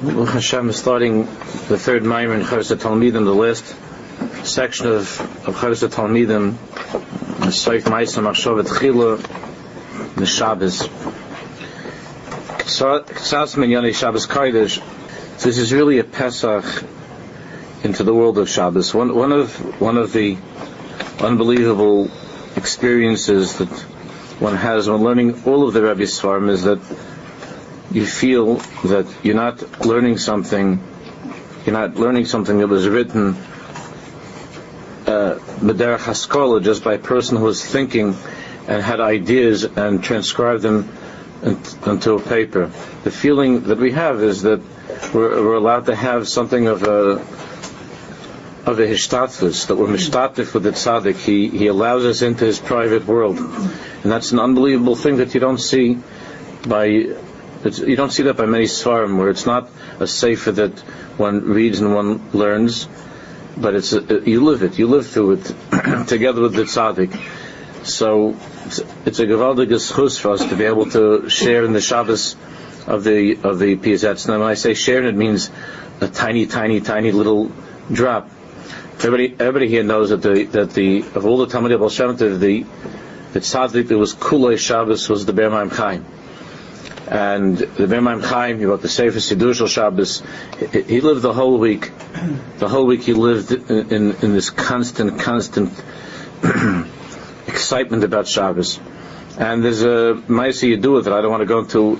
Hashem is starting the third Maimer in Chosat Talmidim, the last section of, of Chosat Talmidim, Soif Maisa Machshavet Chila, the Shabbos. Ksas Minyani Shabbos Kodesh. This is really a Pesach into the world of Shabbos. One, one of one of the unbelievable experiences that one has when learning all of the Rebbe Svarim is that you feel that you're not learning something, you're not learning something that was written B'derech uh, just by a person who was thinking and had ideas and transcribed them into a paper. The feeling that we have is that we're, we're allowed to have something of a of a hishtatus, that we're mishtatif with the tzaddik. He, he allows us into his private world. And that's an unbelievable thing that you don't see by, you don't see that by many svarim, where it's not a sefer that one reads and one learns, but it's a, you live it, you live through it together with the tzaddik. So it's, it's a gewaldiges chus for us to be able to share in the Shabbos of the of the Piyazetz. Now, when I say share, it means a tiny, tiny, tiny little drop. Everybody, everybody here knows that the that the of all the Talmud Baal the the tzaddik that was Kulei Shabbos was the Ber Chaim. And the Ber Chaim, he wrote the Sefer Shal Shabbos. He, lived the whole week. The whole week he lived in, in, in this constant, constant excitement about Shabbos. And there's a Maisa you do with it. I don't want to go into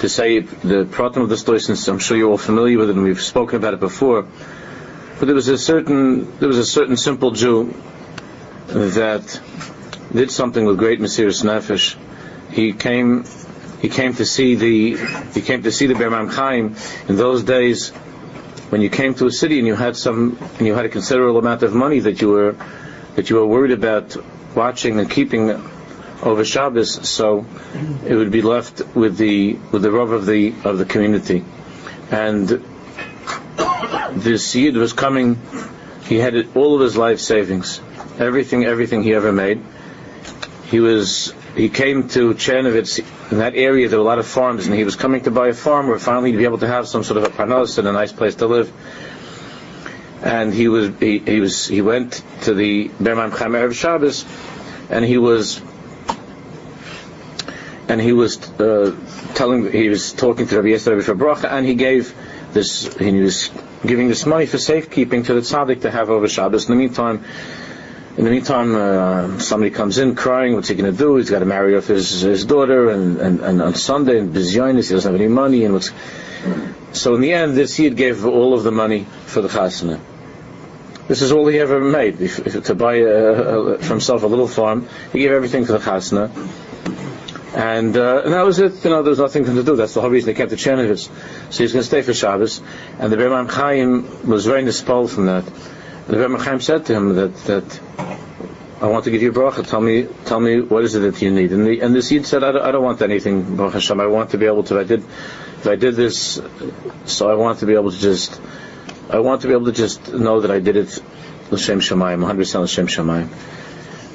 to say the problem of the story since I'm sure you're all familiar with it and we've spoken about it before. But there was a certain there was a certain simple Jew that did something with great Mesiris Nefesh. He came he came to see the he came to see the Ber Chaim in those days when you came to a city and you had some and you had a considerable amount of money that you were that you were worried about watching and keeping over Shabbos, so it would be left with the with the rub of the of the community, and this Yid was coming, he had all of his life savings, everything, everything he ever made. He was, he came to Chernovitz, in that area there were a lot of farms, and he was coming to buy a farm where finally to be able to have some sort of a panos and a nice place to live. And he was, he, he was, he went to the Be'er Mayim Chaim Erev Shabbos, and he was, and he was uh, telling, he was talking to Rabbi Yisrael Rabbi Bracha, and he gave this, he was giving this money for safekeeping to the tzaddik to have over Shabbos. In the meantime, in the meantime, uh, somebody comes in crying, what's he going to do? He's got to marry off his, his daughter, and, and, and on Sunday, and Bizyonis, he doesn't have any money, and what's... So in the end, this Yid gave all of the money for the chasana. This is all he ever made. If, if, to buy a, a, for himself a little farm, he gave everything for the chasana. And, uh, and that was it. You know, there was nothing to do. That's the whole reason they kept the Chernovitz. So he's going to stay for Shabbos. And the Rebbe Chaim was very dispelled from that. The Rebbe Chaim said to him that, that I want to give you bracha. Tell me, tell me what is it that you need. And the, and the Yid said, I don't, I don't want anything, Baruch Hashem. I want to be able to, I did, if I did this, so I want to be able to just, I want to be able to just know that I did it L'Shem Shemayim, 100% L'Shem Shemayim.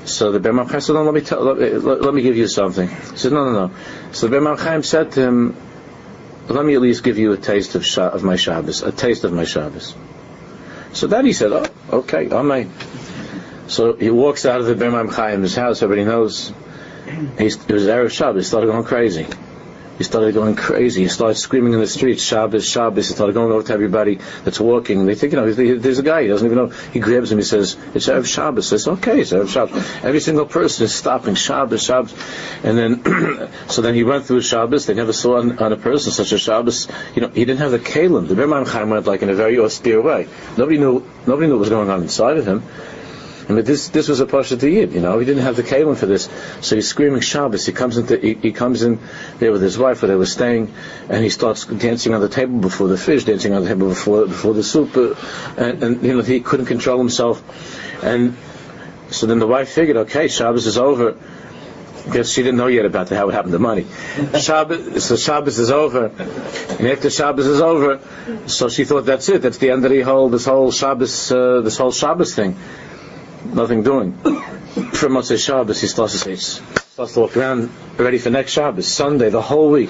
So the Be'er Mayim Chaim said, no, let me, tell, let, let, let, me give you something. He said, no, no, no. So the Be'er Mayim Chaim said to him, let me at least give you a taste of, Sha- of my Shabbos, a taste of my Shabbos. So then he said, oh, okay, amen. So he walks out of the Be'er Mayim Chaim's house, everybody knows. He's, it was Erev Shabbos, he started going crazy. He started going crazy. He started screaming in the streets, Shabbos, Shabbos. He started going over to everybody that's walking. They think, you know, there's a guy. He doesn't even know. He grabs him. He says, it's Erev Shabbos. It's okay. It's Erev Shabbos. Every single person is stopping Shabbos, Shabbos. And then, so then he went through Shabbos. They never saw on, on, a person such a Shabbos. You know, he didn't have the kalim. The Be'er Mayim Chaim went like in a very austere way. Nobody knew, nobody knew what was going on inside of him. I mean, this this was a pasha to Yid, you know. He didn't have the kalim for this, so he's screaming Shabbos. He comes into he, he, comes in there with his wife where they were staying, and he starts dancing on the table before the fish, dancing on the table before before the soup, uh, and, and you know he couldn't control himself, and so then the wife figured, okay, Shabbos is over. Because she didn't know yet about the, how it happened to money. Shabbos, so Shabbos is over, and after Shabbos is over, so she thought that's it. That's the end of the whole this whole Shabbos uh, this whole Shabbos thing nothing doing. For Motzei Shabbos, he starts to say, starts to walk around ready for next Shabbos, Sunday, the whole week.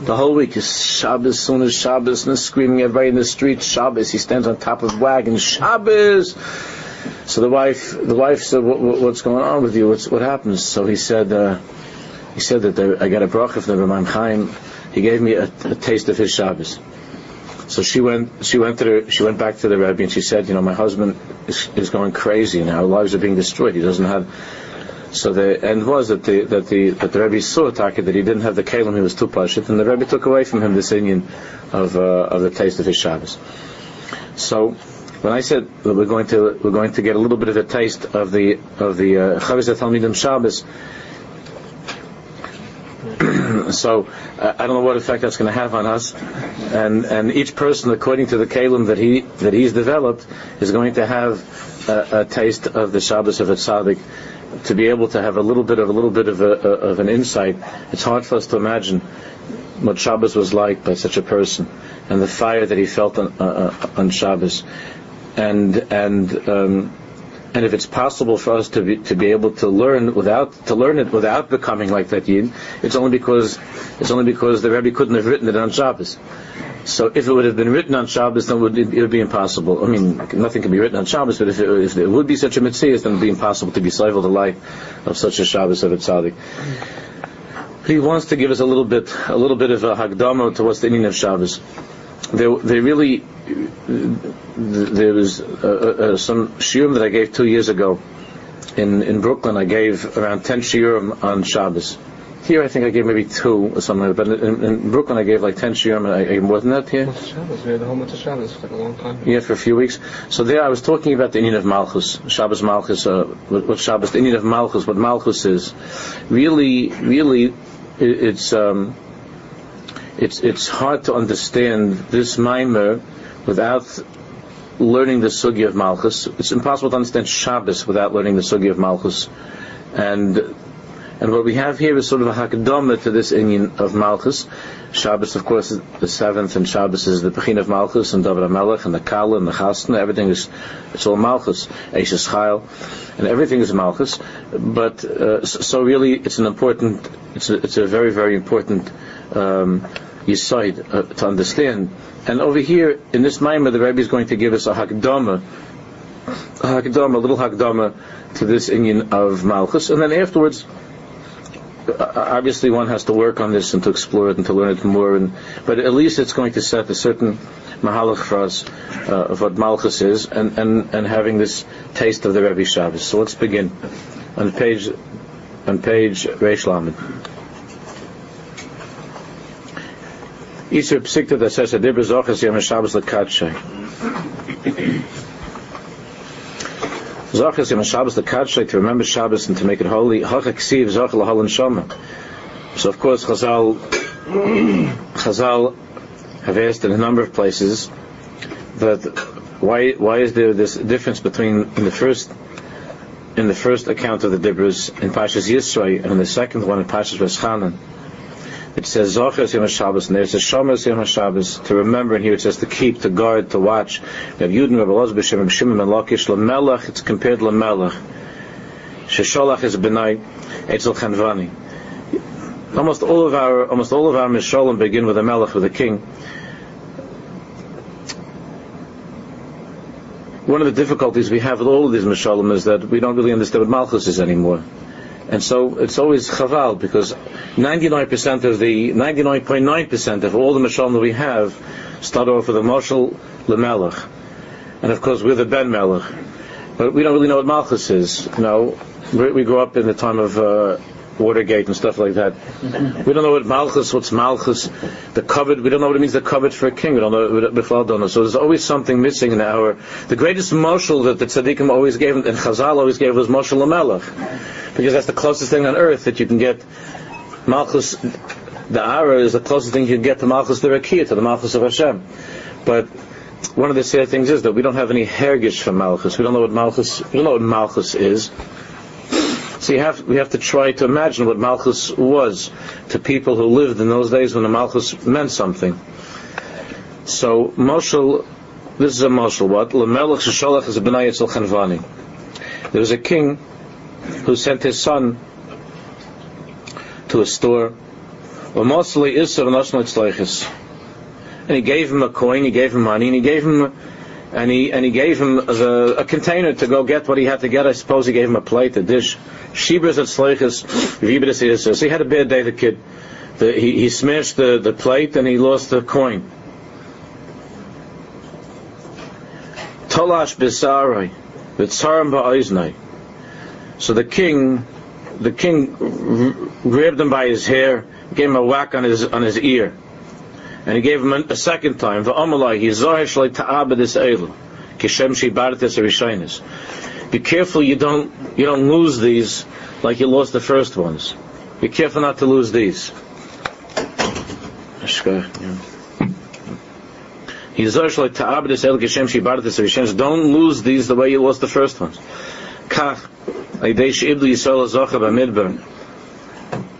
the whole week is Shabbos, soon as Shabbos, and screaming everybody in the street, Shabbos. He stands on top of the wagon, Shabbos. So the wife, the wife said, what, what, "What's going on with you? What's, what happens?" So he said, uh, "He said that I got a bracha from the Ramam Chaim. He gave me a, a, taste of his Shabbos." So she went, she went to the, she went back to the Rebbe and she said, "You know, my husband is, is going crazy now. Lives are being destroyed. He doesn't have." So the end was that the that the that the Rebbe saw Taka that he didn't have the kalim, he was too pashit, and the Rebbe took away from him this Indian of uh, of the taste of his Shabbos. So when I said that we're going to we're going to get a little bit of a taste of the of the uh, Chavis Talmidim Shabbos. so uh, I don't know what effect that's going to have on us, and and each person, according to the kalim that he that he's developed, is going to have a, a taste of the Shabbos of a tzaddik to be able to have a little bit of a little bit of, a, of an insight. It's hard for us to imagine what Shabbos was like by such a person, and the fire that he felt on, uh, uh on Shabbos, and and um, and if it's possible for us to be to be able to learn without to learn it without becoming like that yid, it's only because it's only because the Rebbe couldn't have written it on Shabbos. So if it would have been written on Shabbos, then it would, it would be impossible. I mean, nothing can be written on Shabbos, but if it, if it would be such a mitzvah, then it would be impossible to be civil the life of such a Shabbos of a tzaddik. He wants to give us a little bit, a little bit of a hagdama to what's the meaning of Shabbos. They, they really, there was uh, uh, some shiurim that I gave two years ago in, in Brooklyn. I gave around 10 shiurim on Shabbos. Here, I think I gave maybe two or something like that. But in, in Brooklyn, I gave like ten shiurim. I, I wasn't that here. Shabbos. We had the whole month of Shabbos for like a long time. Yeah, for a few weeks. So there, I was talking about the Indian of Malchus, Shabbos Malchus. Uh, what, what Shabbos, the Indian of Malchus, what Malchus is. Really, really, it, it's um, it's it's hard to understand this mimer without learning the sugi of Malchus. It's impossible to understand Shabbos without learning the sugi of Malchus, and and what we have here is sort of a hakdama to this inyan of Malchus. Shabbos, of course, is the seventh, and Shabbos is the Pechin of Malchus, and David Melech, and the Kala, and the Chasna, everything is, it's all Malchus. Eishes Chayil, and everything is Malchus. But, uh, so really, it's an important, it's a, it's a very, very important, um, Yisoid uh, to understand. And over here, in this Maimah, the Rebbe is going to give us a Hakdama, a Hakdama, a little Hakdama to this inyan of Malchus, and then afterwards, obviously one has to work on this and to explore it and to learn it more. And, but at least it's going to set a certain mahalach for us uh, of what Malchus is and, and, and having this taste of the Rebbe Shabbos. So let's begin on page on page Reish Lamed. Isur Psikta that says Adibra Zochas Yom Shabbos Lekatshay. Zachas Yom Shabbos the Kadshay to remember Shabbos and to make it holy. Hachak Ksiv Zachal Lahal Shama. So of course Chazal Chazal have asked in a number of places that why why is there this difference between in the first in the first account of the Dibras in Pashas Yisroi and the second one in Pashas Veschanan it says Zochas Yom Shabbos, and there's a Shomas Yom Shabbos to remember, and here it says to keep, to guard, to watch. Have Yudin, Rabbi Loz, B'Shem, and Shimon, and Lakish, Lamelech, it's compared to Lamelech. Shesholach is Benai, Etzel Chanvani. Almost all of our, almost all of our Mishalim begin with a Melech, with a king. One of the difficulties we have with all of these Mishalim is that we don't really understand what Malchus is anymore. And so it's always chaval because 99% of the 99.9% of all the mashal that we have start off with a mashal lemelech, and of course we're the ben melech, but we don't really know what malchus is. You know, we grew up in the time of uh, Watergate and stuff like that. We don't know what Malchus, what's Malchus, the covet, we don't know what it means, the covet for a king, we don't know, we don't know. So there's always something missing in our, the greatest moshel that the tzaddikim always gave, and Chazal always gave was moshel Melech. Because that's the closest thing on earth that you can get Malchus, the Ara is the closest thing you can get to Malchus the Rakia, to the Malchus of Hashem. But one of the sad things is that we don't have any hergish from Malchus. We don't know what Malchus, we don't know what Malchus is. So you have, we have to try to imagine what Malchus was to people who lived in those days when the Malchus meant something. So Moshel, this is a Moshel, what? Lemelech Shesholach is a B'nai Yitzel Chanvani. There was a king who sent his son to a store And he gave him a coin, he gave him money, and he gave him and he and he gave him a, a, container to go get what he had to get. I suppose he gave him a plate, a dish. Shibras at Sleichas, he had a bad day, the kid. The, he, he smashed the, the plate and he lost the coin. Tolash Bisarai, Vitzarim Ba'oiznai. So the king, the king grabbed him by his hair, gave him a whack on his on his ear and he gave him a, second time. Be careful you don't you don't lose these like you lost the first ones. Be careful not to lose these. Don't lose these the way you lost the first ones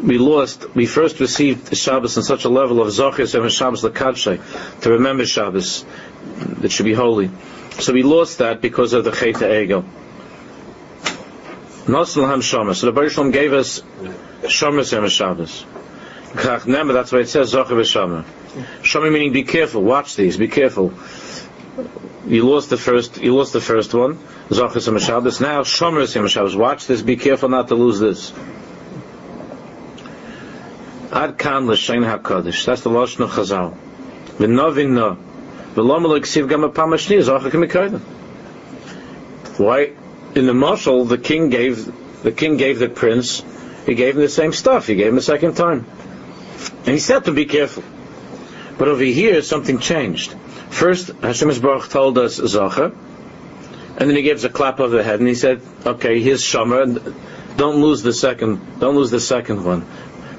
we lost, we first received Shabbos on such a level of Zochis and Shabbos Lakadshay, to remember Shabbos, that should be holy. So we lost that because of the Cheta Ego. Nosl Ham So the Baruch gave us Shomer and Shabbos. Remember, that's why it says Zocher v'Shomer. Shomer meaning be careful, watch these, be careful. You lost the first, you lost the first one, Zocher and Shabbos. Now Shomer and Shabbos. Watch this, be careful not to lose this. Ad kan l'shein. That's the lashon of Chazal. Gam. Why? In the marshal, the king gave the king gave the prince. He gave him the same stuff. He gave him a second time, and he said to be careful. But over here, something changed. First, Hashem Baruch told us Zachar, and then he gives a clap of the head, and he said, "Okay, here's Shomer. Don't lose the second. Don't lose the second one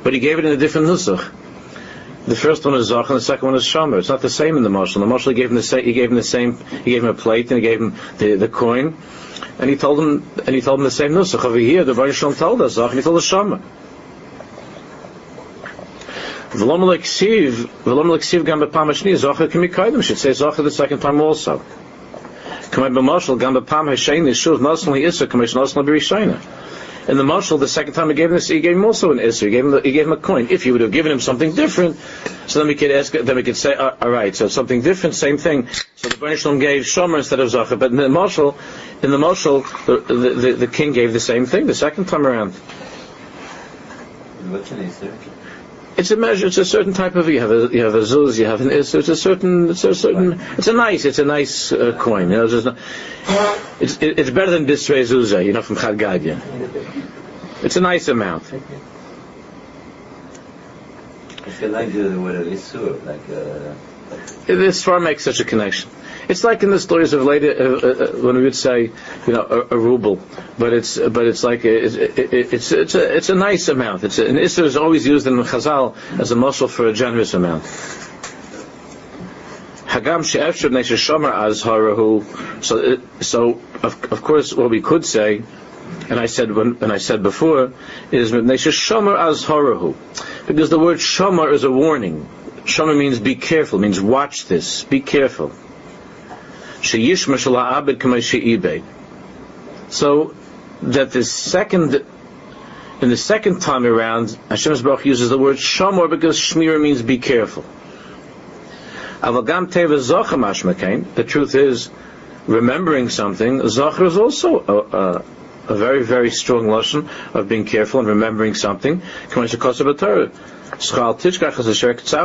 but he gave it in a different nusach. The first one is Zach and the second one is Shomer. It's not the same in the marshal. The marshal gave him the same. He gave him the same. He gave him a plate and he gave him the, the coin, and he told him and he told him the same nusach. Over here, the Baruch Shalom told us Zach and he told us Shomer. V'lom leksiv, v'lom leksiv gam b'pam hashni, be kaidem, should say Zocher the second time also. Kamei b'mashal gam b'pam hasheni, shuv nasan li issa, kamei nasan li b'rishayna. And the marshal, the second time he gave him this, he gave him also an isser. He gave him, he gave him a coin. If he would have given him something different, so then we could ask, then we could say, uh, all right, so something different, same thing. So the Baruch gave Shomer instead of Zachar, but in the marshal, in the marshal, the, the, the, the, king gave the same thing the second time around. What's an isser? It's a measure. It's a certain type of. You have a you have a zuz. You have an is. It's a certain. It's a certain. It's a nice. It's a nice uh, coin. You know, it's, not, it's, it's better than bisrei zuzah. You know, from Chad It's a nice amount. It's like the word isur, like. Uh, this far makes such a connection. It's like in the stories of later uh, uh, uh, when we would say, you know, a, a, ruble, but it's but it's like a, it's it's it's a it's a nice amount. It's a, an isser is always used in Chazal as a muscle for a generous amount. Hagam az harahu. So so of, of course what we could say, and I said when and I said before is shomer az harahu, because the word shomer is a warning. Shomer means be careful, means watch this, be careful. So that the second in the second time around, Hashem Baruch uses the word shamor because shmira means be careful. The truth is, remembering something, zachar is also a, a, a, very, very strong lesson of being careful and remembering something.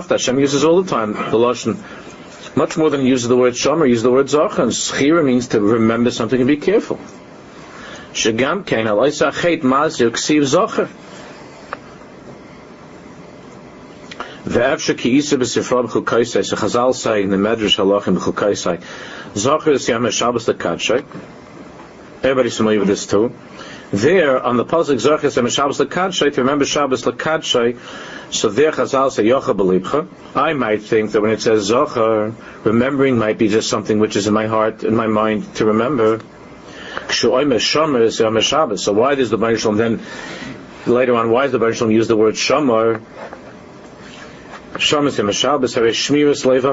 Hashem uses all the time the lesson much more than use the word shomer, use the word zocha. And schira means to remember something and be careful. Shagam kain alaisa chet mazir ksiv zocher. Ve'efshe ki isa b'sifra b'chukaisai. So Chazal say in the Medrash halachim b'chukaisai. Zocher is yam Shabbos l'kadshay. Everybody's familiar with this too. There, on the Pasuk Zocher is yam Shabbos l'kadshay, to remember Shabbos l'kadshay, so there Chazal say Yocha. I might think that when it says Zochar, remembering might be just something which is in my heart, in my mind to remember. So why does the Baruch then later on? Why does the Baruch use the word Shamar? Shamas Shabbos have a Shmiras Lev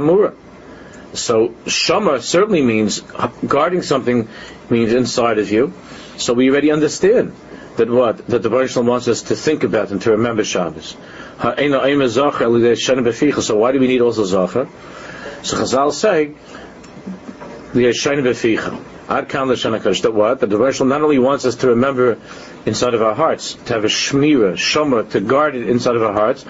So Shamar certainly means guarding something means inside of you. So we already understand that what? That the Baruch Shalom wants us to think about and to remember Shabbos. So why do we need also Zachar? So Chazal say, that what? The Baruch not only wants us to remember inside of our hearts, to have a shmira, shomer, to guard it inside of our hearts,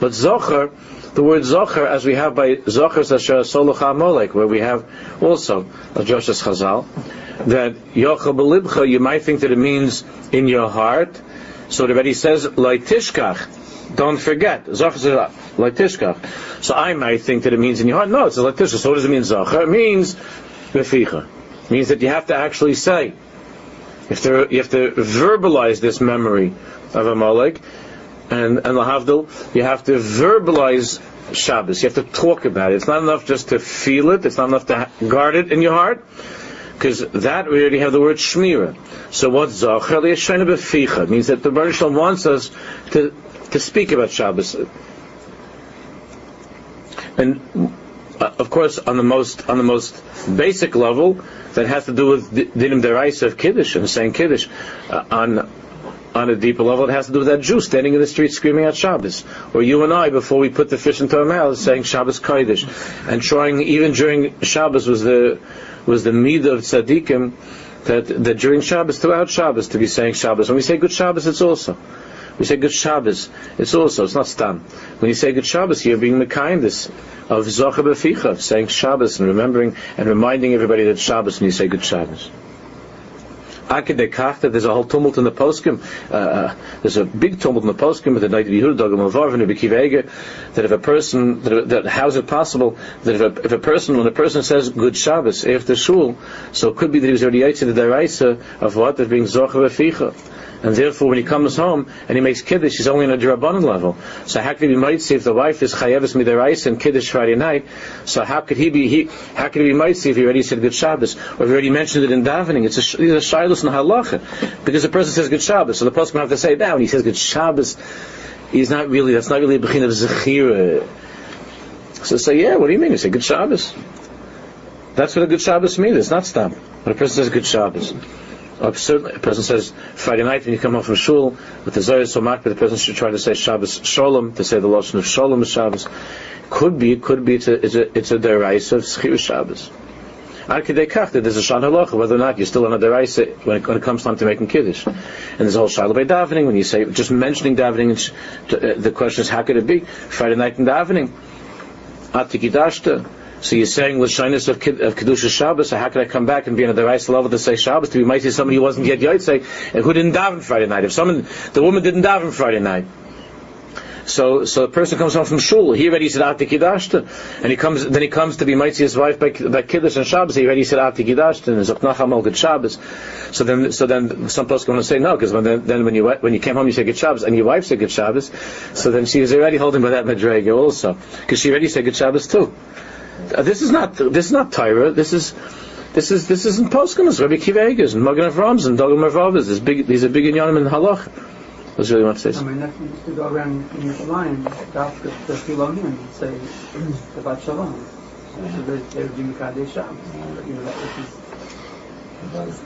but Zochar, the word Zochar, as we have by Zochar Sasha Solocha Molek, where we have also a Josh's Chazal, that Yochel Belibcha, you might think that it means in your heart. So the Rebbe says, Laitishkach, don't forget. Zochar says, Laitishkach. So I might think that it means in your heart. No, it's a Laitishkach. So what does it mean, Zochar? It means Beficha. It means that you have to actually say. You have to, you have to verbalize this memory of Amalek and and lahavdil, you have to verbalize Shabbos. You have to talk about it. It's not enough just to feel it. It's not enough to guard it in your heart, because that we already have the word shmira. So what's zachar beficha means that the Baruch wants us to to speak about Shabbos. And uh, of course, on the most on the most basic level, that has to do with dinim deraisa of kiddush and saying kiddush. Uh, on on a deeper level, it has to do with that Jew standing in the street screaming out Shabbos. Or you and I, before we put the fish into our mouths, saying Shabbos Kodesh. And trying, even during Shabbos was the, was the need of tzaddikim, that, that during Shabbos, throughout Shabbos, to be saying Shabbos. When we say good Shabbos, it's also. We say good Shabbos, it's also, it's not stam. When you say good Shabbos, you're being the kindness of zocher Beficha, saying Shabbos and remembering and reminding everybody that Shabbos when you say good Shabbos. Akadekach, that there's a whole tumult in the poskim. Uh, uh, there's a big tumult in the poskim with the Noda B'Yehuda, Dogam Avarv, and that if a person, that, that how is it possible that if a, if a person, when a person says good Shabbos after the shul, so it could be that he was already out the deraisa of what? Of being Zocha Beficha. And therefore, when he comes home and he makes kiddush, he's only on a drabanan level. So how could he be mitzi if the wife is chayeves midaraisa and kiddush Friday night? So how could he be? He, how could he be mitzi if he already said good Shabbos or if he already mentioned it in davening? It's a, it's a shilus and halacha because the person says good Shabbos, so the person have to say that when he says good Shabbos, he's not really. That's not really a bechin of zechira. So say, yeah, what do you mean? You say good Shabbos. That's what a good Shabbos means. It's not stop. When a person says good Shabbos a person says Friday night when you come home from shul with the Zohar so much, but the person should try to say Shabbos Shalom, to say the lashon of Shalom is Shabbos. Could be, could be, it's a, it's a, it's a derais of Schir Shabbos. Arkidekach, that there's a shan halacha, whether or not you're still on a deraisa when it, when it comes time to making kiddush. And there's a whole shiloh by davening, when you say, just mentioning davening, uh, the question is, how could it be? Friday night in davening. Atikidashta. So you're saying with shyness of, of kedusha Shabbos, so how can I come back and be the right level to say Shabbos to be mighty somebody who wasn't yet Yotzei and who didn't daven Friday night? If someone, the woman didn't daven Friday night, so so the person comes home from shul. He already said Ati Kidashta, and he comes then he comes to be mighty his wife by, by Kiddush and Shabbos. He already said Ati Kidashta and Zoknacham al Good Shabbos. So then so then some people going to say no because then, then when you when you came home you said Good Shabbos and your wife said Good Shabbos. So then she was already holding by that madrega also because she already said Good Shabbos too. Uh, this is not this is not Torah. This is this is this isn't Poskim. Rabbi Kiva and Magen Avrams and Dogam Avavas. These big these are big in Halach. What's really want to say? I mean, that used to go around in the line, stop the, the and say about Shalom. So they, they would be. You know, that was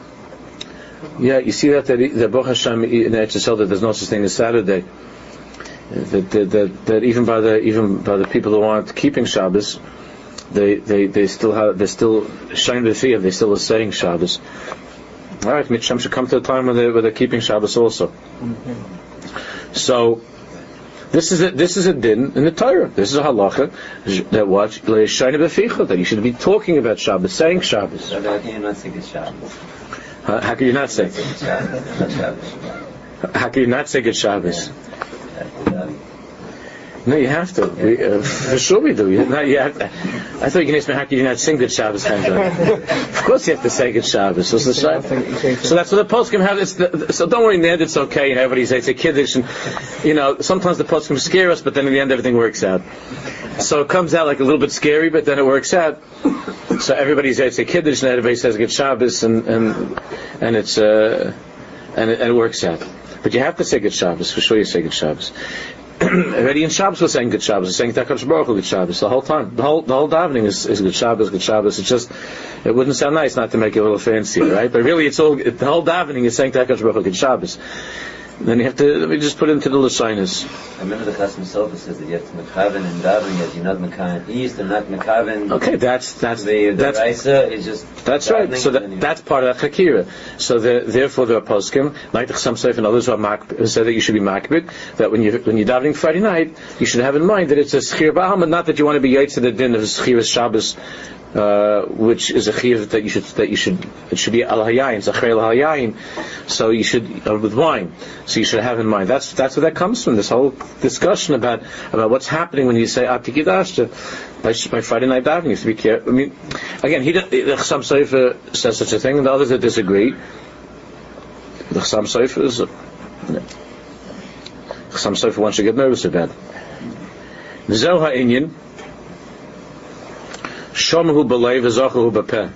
yeah, you see that the, the Baruch Hashem in Eretz that there's no such thing as Saturday. That, that, that, that even by the even by the people who aren't keeping Shabbos, they, they, they still have, they're still shine the fear, they still are saying Shabbos. Alright, Mitzvah should come to a time when they're, where they're keeping Shabbos also. So, this is a, this is a din in the Torah. This is a halacha that what shine beficha that you should be talking about Shabbos, saying Shabbos. how can you not say good Shabbos? How can you not say? How can you not say good Shabbos? No, you have to. We, uh, for sure we do. You, not, you have to. I thought you can ask me how can you not sing good Shabbos Of course you have to say good Shabbos. So, so that's what the poskim have. It's the, so don't worry, in the end it's okay. You know, everybody says it's a kiddush, and you know sometimes the poskim scare us, but then in the end everything works out. So it comes out like a little bit scary, but then it works out. So everybody says it's a kiddush, and everybody says good Shabbos, and and and it's uh, and it, and it works out. But you have to say good Shabbos for sure. You say good Shabbos. already in Shabbos we're saying good Shabbos, we're saying Takadosh Baruch Hu good Shabbos the whole time. The whole the whole davening is, is good Shabbos, good Shabbos. It's just it wouldn't sound nice not to make it a little fancy, right? But really, it's all the whole davening is saying Takadosh Baruch Hu good Shabbos. Then you have to let me just put it into the Lashinus. I remember the Chasam Sofer says that you have to mekaven and davening as you're not mekaven east and not mekaven. Okay, that's that's The, the that's Raisa is just That's right. So that, that's part of the chakira. So the, therefore, there are poskim like the Chassam Sofer and others who are mak, who say that you should be makbid. That when you when you're davening Friday night, you should have in mind that it's a schir ba'alma, not that you want to be yaitz to the din of schir Shabbos, uh, which is a chiyuv that you should that you should it should be al hayayin, zachrei al hayayin. So you should uh, with wine. So you should have in mind. That's that's where that comes from. This whole discussion about about what's happening when you say atikidashta by, by Friday night davening. You to be careful. I mean, again, he the Chassam Sofer says such a thing, and the others that disagree. The Chassam Sofer is. Chassam Sofer should get nervous about. Zoha Inyan. Shomahu belev, Zachahu bepeh.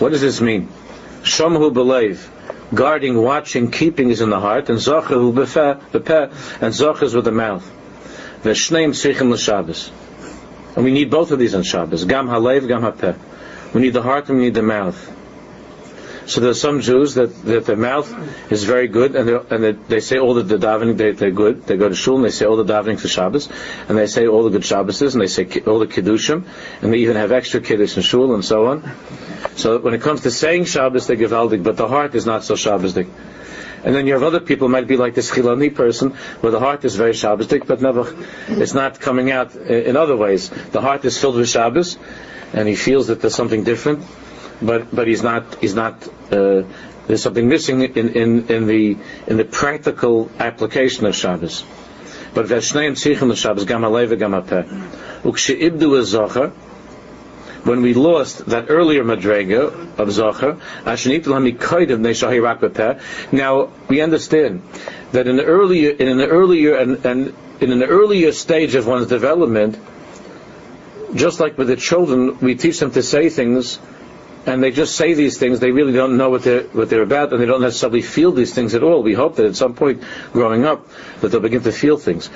What does this mean? Shomahu belev, guarding, watching, keeping is in the heart, and Zachahu bepeh, and Zach is with the mouth. Veshneim tzrichim l'Shabbos. And we need both of these on Shabbos. Gam halev, gam hapeh. We need the heart and we need the mouth. So there are some Jews that, that their mouth is very good, and, and they, they say all the, the davening they, they're good. They go to shul and they say all the davening for Shabbos, and they say all the good Shabboses, and they say all the kiddushim, and they even have extra kiddush in shul and so on. So when it comes to saying Shabbos, they're gewaldig, but the heart is not so Shabbosdik. And then you have other people might be like this Chiloni person, where the heart is very Shabbosdik, but never, it's not coming out in other ways. The heart is filled with Shabbos, and he feels that there's something different, but but he's not he's not. Uh, there's something missing in, in, in the in the practical application of Shabbos. But v'shneim tzichim Shabbos gam halev gam hapeh. Uksheibdu zocher. When we lost that earlier madrega of zocher, ashenitul hamikoidim neishahi rak bepeh. Now we understand that in the earlier in an earlier and, and in an earlier stage of one's development, just like with the children, we teach them to say things, and they just say these things. They really don't know what they're what they're about, and they don't necessarily feel these things at all. We hope that at some point, growing up, that they'll begin to feel things.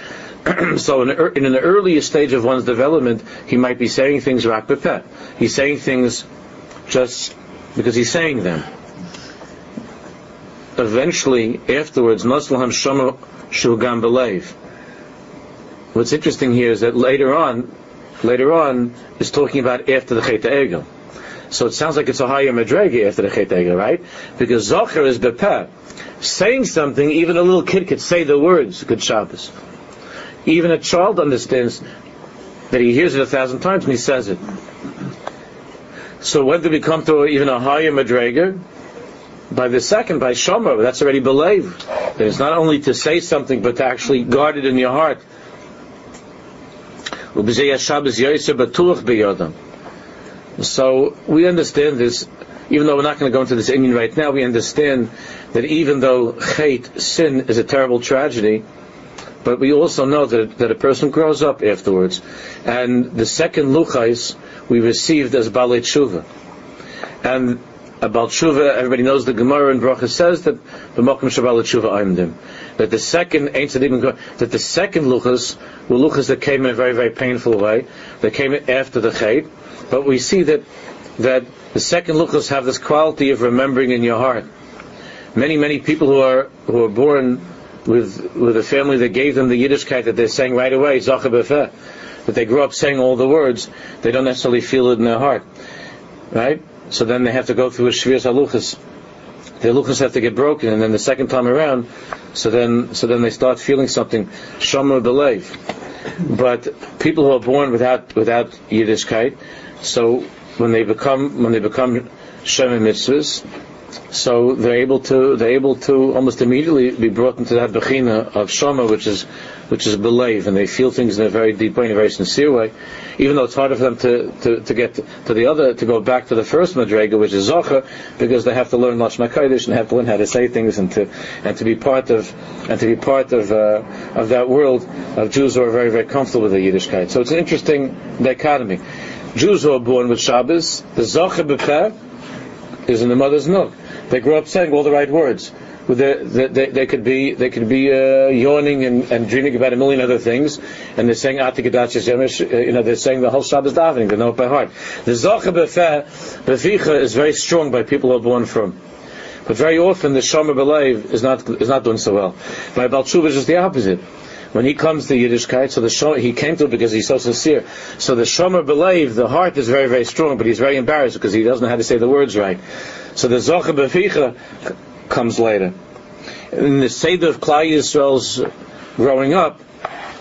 so, in, in an earlier stage of one's development, he might be saying things rak bepeh. He's saying things just because he's saying them. Eventually, afterwards, Naslaham Shama Shulgam Belev. What's interesting here is that later on, later on, is talking about after the Chet Egel. So it sounds like it's a higher madrega after the Chet right? Because Zocher is Bepeh. Saying something, even a little kid could say the words, Good Shabbos. Even a child understands that he hears it a thousand times and he says it. So when do we come to even a higher madrega? By the second, by Shomer, that's already believed. That it's not only to say something, but to actually guard it in your heart. So we understand this, even though we're not going to go into this Indian right now, we understand that even though chait, sin, is a terrible tragedy, but we also know that, that a person grows up afterwards. And the second luchais we received as Balei Tshuva. And about Tshuva, everybody knows the Gemara in Bracha says that the Mokum Shabbat Tshuva Aimdim. That the second that the second luchas were luchas that came in a very, very painful way. They came after the chait. But we see that that the second luchos have this quality of remembering in your heart. Many, many people who are who are born with with a family that gave them the Yiddishkeit that they're saying right away, Zacha Befeh, that they grew up saying all the words, they don't necessarily feel it in their heart. Right? So then they have to go through a Shvias Haluchas. The Haluchas have to get broken, and then the second time around, so then so then they start feeling something, Shomer Belev. But people who are born without without Yiddishkeit, so when they become when they become Shem mitzvahs, so they're able to they're able to almost immediately be brought into that bechina of shama, which is which is believe, and they feel things in a very deep way, in a very sincere way. Even though it's harder for them to, to, to get to the other, to go back to the first madrega, which is zocha, because they have to learn lashon hakodesh and have to learn how to say things and to and to be part of and to be part of uh, of that world of Jews who are very very comfortable with the Yiddishkeit. So it's an interesting dichotomy. Jews who are born with Shabbos, the zocha b'peh is in the mother's milk. They grow up saying all the right words. they, they, they could be they could be uh, yawning and, and dreaming about a million other things, and they're saying Atikadachis Yemesh. Uh, you know, they're saying the whole Shabbos davening. They know it by heart. The Zocha Beficha is very strong by people who are born from. But very often the Shomer Belev is not is not doing so well. My Balchuba is just the opposite. When he comes to Yiddishkeit, so the Shomer, he came to it because he's so sincere. So the Shomer Belev, the heart is very very strong, but he's very embarrassed because he doesn't know how to say the words right. So the Zocha Beficha comes later. In the Seder of Klai Yisrael's growing up,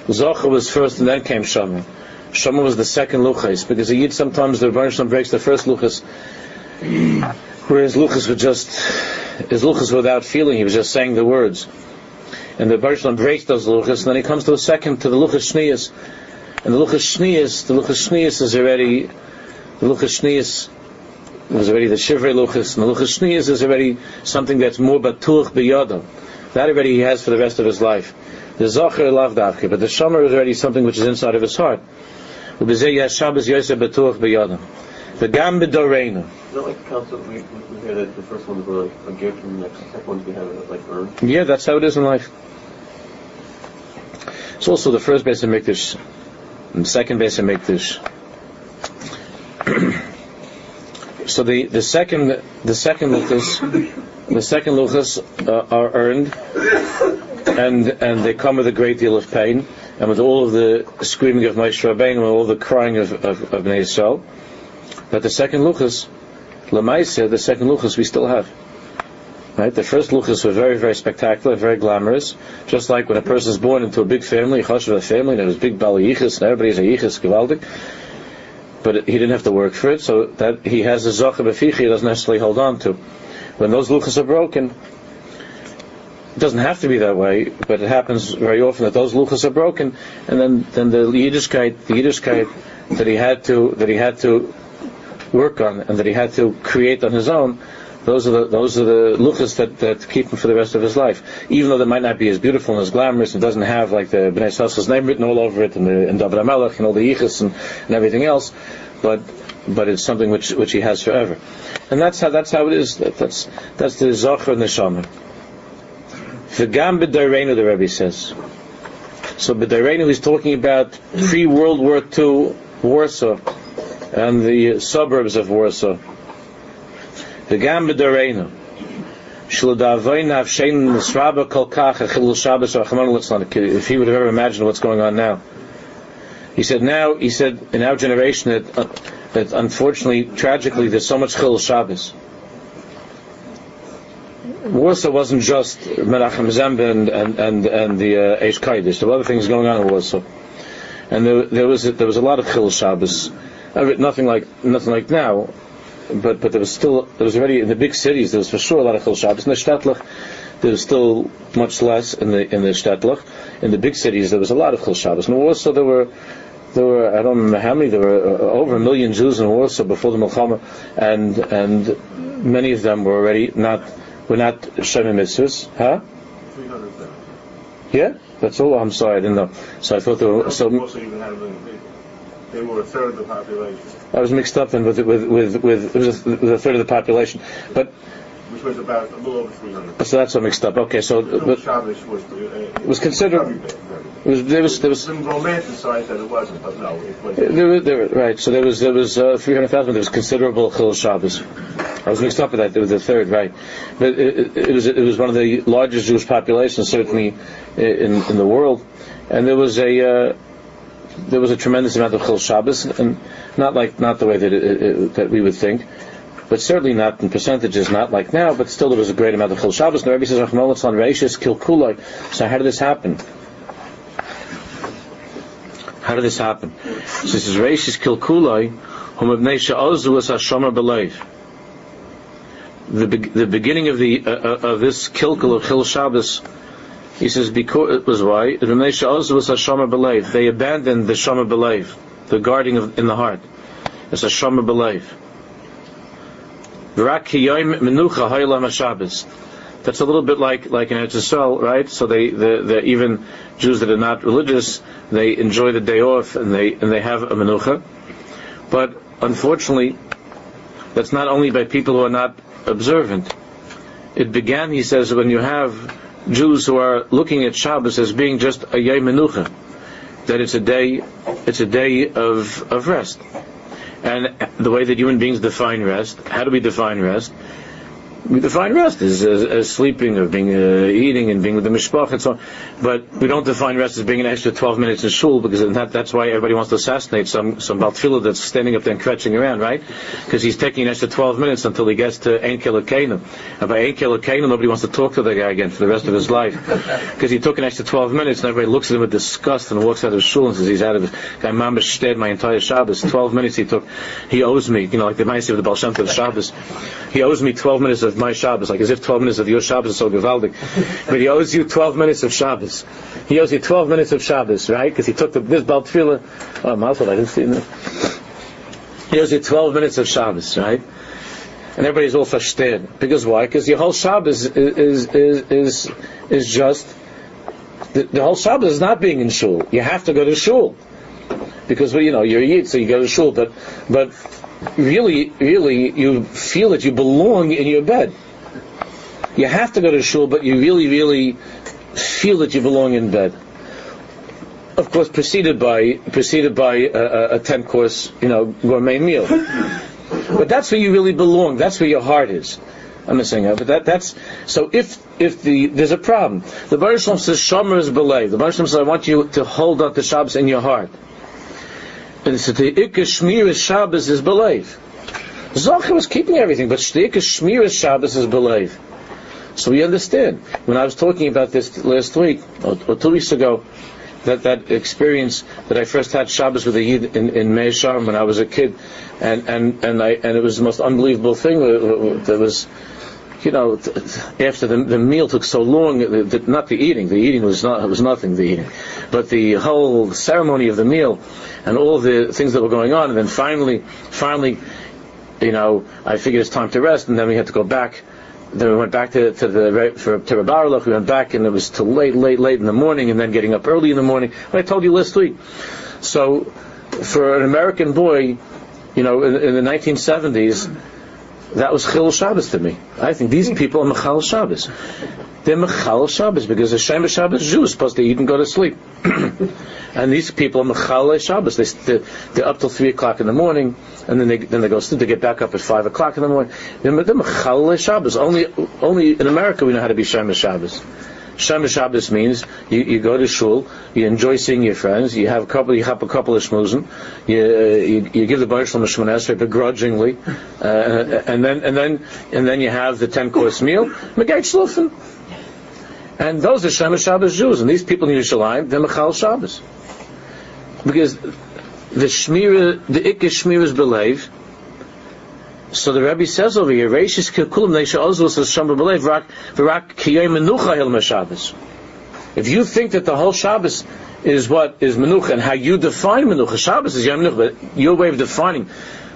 Zocha was first and then came Shomer. Shomer was the second Luchas, because a Yid sometimes the Rebbe breaks the first Luchas, whereas Luchas was just, his Luchas without feeling, he was just saying the words. And the Rebbe breaks those Luchas, and then he comes to a second, to the Luchas Shnias, and the Luchas Shnias, the Luchas Shnias is already, the Luchas Shnias there's already the Shivrei Luchas, and the Luchas Shniyas is already something that's more batuch biyada. That already he has for the rest of his life. The Zocher lav davke, but the Shomer is already something which is inside of his heart. Ubezeh Yashabas Yosef batuch biyada. The Gam b'doreinu. Is that like council? We, we hear that the first ones were like a gift, and the next second ones we have it like earned. Yeah, that's how it is in life. It's also the first base of Mikdash, and the second base of Mikdash. so the, the second the second luchas the second luchas uh, are earned and and they come with a great deal of pain and with all of the screaming of Moshe Rabbeinu and all the crying of of, of Bnei Yisrael. But the second luchas, Lamaisa, the second luchas we still have. Right? The first luchas were very, very spectacular, very glamorous. Just like when a person is born into a big family, a family, and there's big bali yichus, and everybody's a yichus gewaldig but he didn't have to work for it, so that he has a zocha befichi he doesn't necessarily hold on to. When those luchas are broken, it doesn't have to be that way, but it happens very often that those luchas are broken, and then, then the Yiddishkeit, the Yiddishkeit that he had to that he had to work on and that he had to create on his own those are the those are the luchas that, that keep him for the rest of his life. Even though they might not be as beautiful and as glamorous and doesn't have like the Bnei Sassal's name written all over it and the and David HaMelech and all the yichus and, and everything else, but but it's something which which he has forever. And that's how that's how it is. That, that's that's the Zocher and the Shomer. V'gam b'dareinu, the Rebbe says. So b'dareinu, he's talking about pre-World War II Warsaw and the suburbs of Warsaw. וגם בדורנו, שלדאבוי נפשנו נשרבה כל כך החילול Shabbos, רחמנו ליצלן, if he would have ever imagined what's going on now. He said now, he said in our generation that, uh, that unfortunately, tragically, there's so much chilul Shabbos. Warsaw wasn't just Menachem Zemba and, and, and, and the uh, Eish Kodesh. There were other things going on in Warsaw. And there, there, was, there was a lot of chilul Shabbos. Uh, nothing like, nothing like now but but there was still there was already in the big cities there was for sure a lot of Chil Shabbos. In the Shtatlach, there was still much less in the in the Shtatlach. In the big cities there was a lot of Chil Shabbos. In Warsaw there were there were I don't remember how many there were uh, over a million Jews in Warsaw before the Milchama, and and many of them were already not were not Shemim Mitzvahs, huh? Yeah, that's all. I'm sorry, I didn't know. So I thought there were so. They were a third of the population. I was mixed up then with with with, with it was a, with a third of the population, but which was about a little over 300. So that's all mixed up. Okay, so but, was uh, it was considered. It was there was there was some romanticized that it wasn't, but no, it was. There, there, right. So there was there was uh, 300,000. There was considerable Chil Shabbos. I was mixed up with that. There was the third, right? But it, it, it, was it was one of the largest Jewish populations certainly in in the world, and there was a. Uh, there was a tremendous amount of Chil Shabbos, and not like not the way that it, it, that we would think, but certainly not in percentages, not like now. But still, there was a great amount of Chil Shabbos. And the Rebbe says, "Rachmanolas on Reishis Kilkuloi." So how did this happen? How did this happen? So this is Reishis Kilkulai, whom Abnei Sha'ozu was Hashomer Belev. The, the beginning of the uh, uh, of this kilkul of Chil Shabbos he says because it was why was they abandoned the Shama Belev, the guarding of, in the heart. It's a Shama Belev. That's a little bit like like in Eretz right? So they the, the even Jews that are not religious they enjoy the day off and they and they have a menucha, but unfortunately, that's not only by people who are not observant. it began, he says, when you have Jews who are looking at Shabbos as being just a Yom Menucha, that it's a day, it's a day of, of rest. And the way that human beings define rest, how do we define rest? We define rest as, as, as sleeping or being uh, eating and being with the mishpach and so on. But we don't define rest as being an extra 12 minutes in shul because that, that's why everybody wants to assassinate some some baltfila that's standing up there and crutching around, right? Because he's taking an extra 12 minutes until he gets to Ein Keloheinu. And by Ein Keloheinu, nobody wants to talk to the guy again for the rest of his life. Because he took an extra 12 minutes and everybody looks at him with disgust and walks out of shul and says he's out of his... Guy Mamba stared my entire Shabbos. 12 minutes he took. He owes me, you know, like the Maisi of the Baal Shem Tov Shabbos. He owes me 12 minutes of my Shabbos, like as if 12 minutes of your Shabbos is so gewaldig. But he owes you 12 minutes of Shabbos. He owes you 12 minutes of Shabbos, right? Because he took the, this Baal Tefillah, oh, mouthful, I didn't see it. He owes you 12 minutes of Shabbos, right? And everybody's all verstehed. Because why? Because your whole Shabbos is, is, is, is, is just, the, the whole Shabbos is not being in shul. You have to go to shul. Because, well, you know, you're a yid, so you go to shul, but, but really, really, you feel that you belong in your bed. You have to go to shul, but you really, really feel that you belong in bed. Of course, preceded by preceded by a, a ten course, you know, gourmet meal. but that's where you really belong. That's where your heart is. I'm saying that, but that, that's so. If if the there's a problem, the Baruch Shalom says Shomer is belay. The Baruch Shalom says I want you to hold up the Shabbos in your heart. And so the Ikka Shmir Shabbos is believe. Zocher was keeping everything, but the Ikka Shmir Shabbos is believe. So we understand. When I was talking about this last week, or, or two weeks ago, that, that experience that I first had Shabbos with a Yid in, in Mea Shearim when I was a kid, and, and, and, I, and it was the most unbelievable thing. There was, you know, after the, the meal took so long, not the eating, the eating was not, was nothing, the eating, but the whole ceremony of the meal and all the things that were going on, and then finally, finally, you know, I figured it's time to rest, and then we had to go back then we went back to, to the for to Barlach. We went back, and it was till late, late, late in the morning, and then getting up early in the morning. I told you last week. So, for an American boy, you know, in, in the 1970s, that was Chil Shabbos to me. I think these people are Mechal Shabbos. They're Mechal Shabbos because Hashem Shabbos Jews are supposed to eat and go to sleep. and these people are Mechal Shabbos. They, they're, they're, up till 3 o'clock in the morning, and then they, then they go sleep. They get back up at 5 o'clock in the morning. They're, they're Mechal Shabbos. Only, only in America we know how to be Shomer Shabbos. Shomer Shabbos means you, you go to shul, you enjoy seeing your friends, you have a couple, you have a couple of shmuzim, you, uh, you, you give the Baruch Shalom Shmonesrei begrudgingly, uh, and then and then and then you have the ten course meal, Megait Shlufen. And those are Shomer Shabbos Jews, and these people in Yerushalayim, they're Mechal Shabbos. Because the Shmira, the Ikke Shmira is believed, so the Rebbe says over here, Reishis Neisha Rak Kiyay Menucha Shabbos. If you think that the whole Shabbos is what is Menucha and how you define Menucha, Shabbos is Yom Menucha, but your way of defining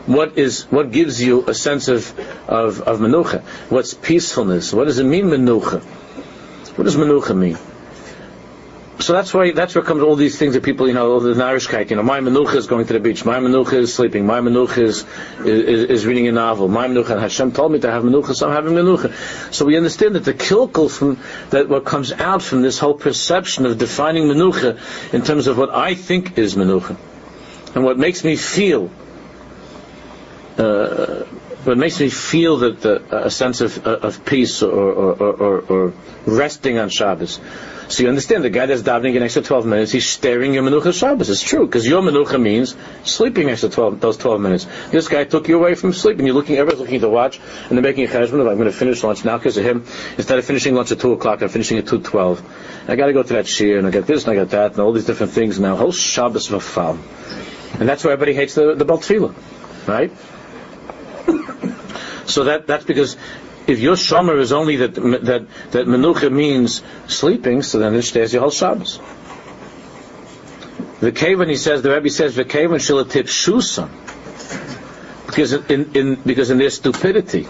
what is what gives you a sense of of, of Menucha, what's peacefulness, what does it mean Menucha? What does Menucha mean? So that's why that's where comes all these things that people, you know, the Narishkeit, you know, my menucha is going to the beach, my menucha is sleeping, my menucha is, is, is reading a novel, my menucha, and Hashem told me to have menucha, so I'm having menucha. So we understand that the kilkel from, that what comes out from this whole perception of defining menucha in terms of what I think is menucha, and what makes me feel, uh, what makes me feel that the, a sense of, of peace or, or, or, or resting on Shabbos so you understand the guy that's davening an extra 12 minutes, he's staring your Menucha Shabbos. It's true, because your Menucha means sleeping extra 12, those 12 minutes. This guy took you away from sleep, and you're looking, everybody's looking to watch, and they're making a cheshbon of, I'm going to finish lunch now because of him. Instead of finishing lunch at 2 o'clock, I'm finishing at 2.12. I got to go to that shear, and I got this, and I got that, and all these different things now. Whole Shabbos of a. And that's why everybody hates the, the Belt right? So that that's because if your shomer is only that that that menucha means sleeping, so then it stays your whole Shabbos. The kavan he says the Rebbe says the kavan shilatip shusam because in, in because in their stupidity.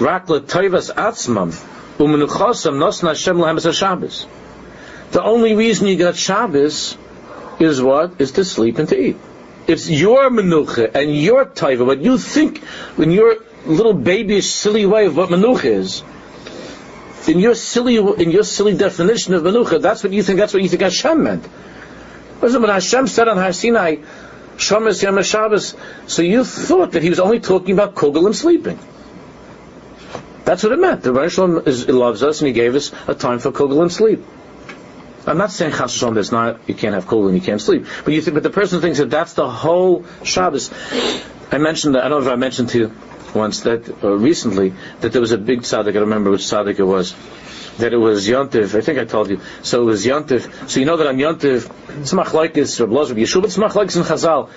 Rak toivas atzmam umenuchosam nosna Hashem lahem Shabbos. The only reason you got Shabbos is what? Is to sleep and to eat. It's your menucha and your taiva, what you think in you're little babyish, silly way of what menucha is, in your silly, in your silly definition of menucha, that's what you think. That's what you think Hashem meant. Listen, when Hashem said on Har Sinai, Shamas Yom so you thought that he was only talking about kugel and sleeping. That's what it meant. The is, loves us and he gave us a time for kugel and sleep. I'm not saying chas there's not you can't have cold and you can't sleep, but you think, but the person thinks that that's the whole Shabbos. I mentioned, I don't know if I mentioned to you once that uh, recently that there was a big tzaddik. I don't remember which tzaddik it was. That it was Yontif. I think I told you. So it was Yontif. So you know that on Yontiv, it's machlekes Reb Yehoshua, it's machlekes in Chazal.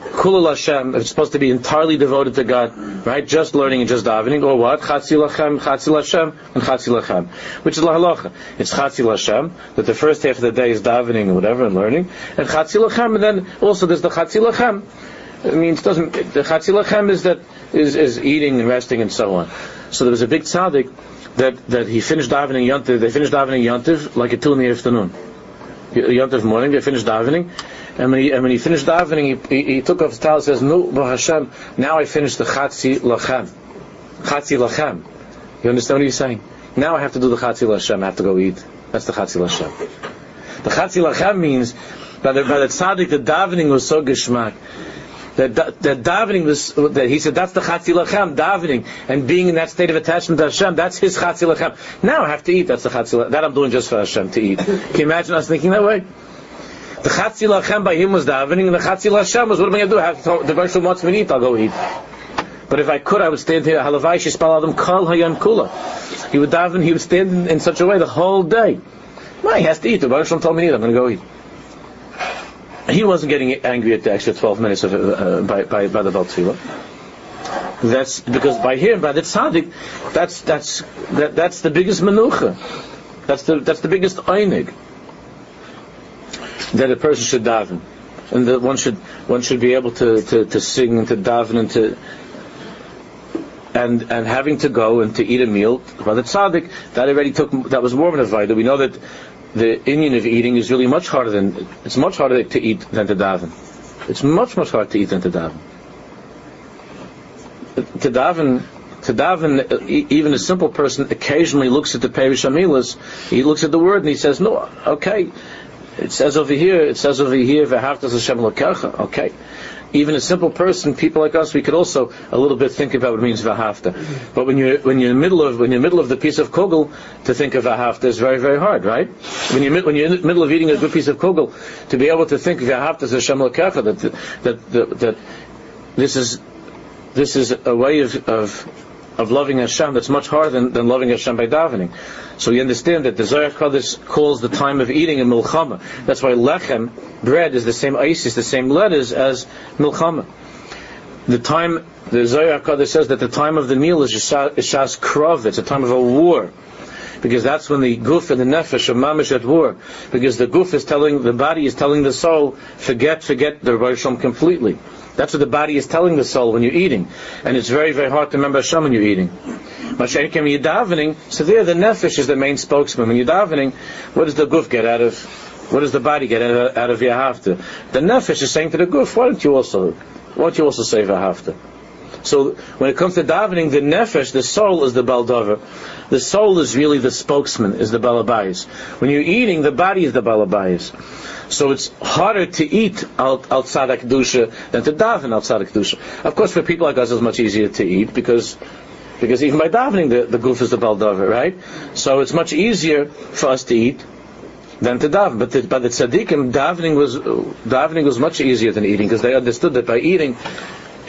Kulul Hashem, it's supposed to be entirely devoted to God, right? Just learning and just davening, or what? Chatzi Lachem, Chatzi Lashem, and Chatzi Lachem. Which is Lahalacha. It's Chatzi Lashem, that the first half of the day is davening and whatever and learning, and Chatzi Lachem, and then also there's the Chatzi Lachem. It means doesn't the Chatzi Lachem is that is, is eating and resting and so on. So there was a big tzaddik that, that he finished davening Yontiv, they finished davening Yontiv like at two in the afternoon. Yontiv morning, they finished davening, and when he, and when he finished davening, he, he, he took off his towel and says, No, Hashem, now I finished the Chatzi Lachem. Chatzi Lachem. You understand what he's saying? Now I have to do the Chatzi Lachem, I have to go eat. That's the Chatzi Lachem. The Chatzi Lachem means, by the, by the tzaddik, the davening was so geschmack that, that davening was, that he said that's the chatzi lachem, davening, and being in that state of attachment to Hashem, that's his chatzi lachem. Now I have to eat, that's the chatzilachem. That I'm doing just for Hashem to eat. Can you imagine us thinking that way? The chatzi lachem by him was davening, and the chatzi lachem was, what am I going to do? Have to, the wants me to eat, I'll go eat. But if I could, I would stand here, halavai shespal adam kol hayam kula. He would daven, he would stand in, such a way the whole day. Why? He has to eat. The Baruch told me to eat, I'm going to go eat he wasn't getting angry at the extra 12 minutes of, uh, by, by, by the Baal Tefillah. That's because by him, by the tzaddik, that's that's that, that's the biggest menucha. That's the that's the biggest einig that a person should daven, and that one should one should be able to, to, to sing and to daven and to and and having to go and to eat a meal by the tzaddik that already took that was more of an avodah. We know that the inyan of eating is really much harder than it's much harder to eat than to daven. It's much much harder to eat than to daven. To daven, to daven, even a simple person occasionally looks at the Perish Amilas, he looks at the word and he says, "No, okay." It says over here, it says over here, "V'havtas Hashem Okay, even a simple person, people like us, we could also a little bit think about what means vahafta. But when you're when you're in the middle of when you're in the middle of the piece of kugel, to think of vahafta is very very hard, right? When you're when you're in the middle of eating a good piece of kugel, to be able to think vahafta is Hashem that that that that this is this is a way of of of loving Hashem that's much harder than, than loving Hashem by davening. So you understand that the Zohar Kodesh calls the time of eating a milchama. That's why lechem, bread, is the same isis, the same letters as milchama. The time, the Zohar Kodesh says that the time of the meal is Shas Krov, it's a time of a war. Because that's when the guf and the nefesh are mamish at war. Because the guf is telling, the body is telling the soul, forget, forget the Rosh completely. That's what the body is telling the soul when you're eating. And it's very, very hard to remember Hashem when you're eating. When you're davening, so there the nefesh is the main spokesman. When you're davening, what does the guf get out of, what does the body get out of, out of Yahavta? The nefesh is saying to the guf, why don't you also, why don't you also say Yahavta? So when it comes to davening, the nefesh, the soul, is the baldover. The soul is really the spokesman, is the balabayas. When you're eating, the body is the balabayas. So it's harder to eat outside Kedusha than to daven outside Kedusha. Of course, for people like us, it's much easier to eat because because even by davening, the, the guf is the baldavar, right? So it's much easier for us to eat than to daven. But the, by the tzaddikim, davening was davening was much easier than eating because they understood that by eating,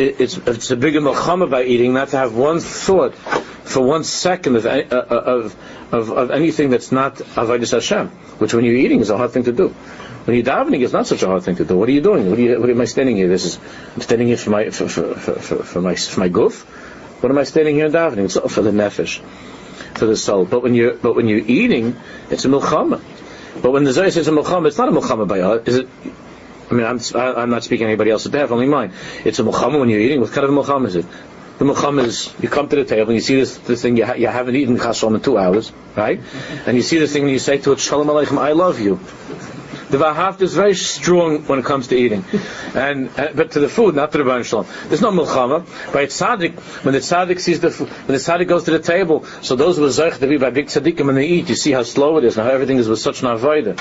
it's it's a bigger milchama by eating not to have one thought for one second of of, of, of anything that's not avodas Hashem, which when you're eating is a hard thing to do. When you're davening, it's not such a hard thing to do. What are you doing? What, you, what am I standing here? This is I'm standing here for my for, for, for, for my for my guf. What am I standing here davening? It's for the nefesh, for the soul. But when you're but when you're eating, it's a milchama. But when the Zohar says a milchama, it's not a milchama by Is it? I mean, I'm, I'm not speaking to anybody behalf, only mine. It's a milchama when you're eating. What kind of milchama is it? The milchama is you come to the table and you see this, this thing you, ha- you haven't eaten chasam in two hours, right? And you see this thing and you say to it, Shalom Aleichem, I love you. The Vahavta is very strong when it comes to eating, and uh, but to the food, not to the Baruch Shalom. There's no milchama. By tzaddik, when the tzaddik sees the food, when the tzaddik goes to the table, so those who are zeich to be by big tzaddikim when they eat, you see how slow it is and how everything is with such an avodah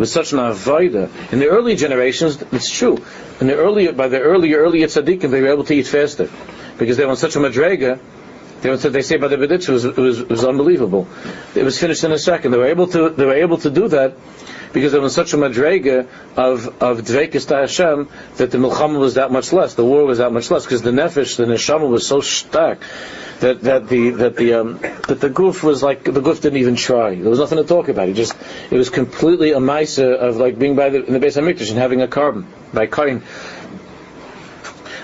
with such an avoida. In the early generations, it's true. In the earlier, by the earlier, earlier tzaddikim, they were able to eat faster because they were on such a madrega. They, were, they say by the Beditch it was, it it was unbelievable. It was finished in a second. They were able to they were able to do that because there was such a madrega of of dveikis to Hashem that the milchama was that much less, the war was that much less because the nefesh, the neshama was so stark that that the that the um, that the guf was like the guf didn't even try. There was nothing to talk about. It just it was completely a ma'isa of like being by the in the base of mikdash and having a korban by kain.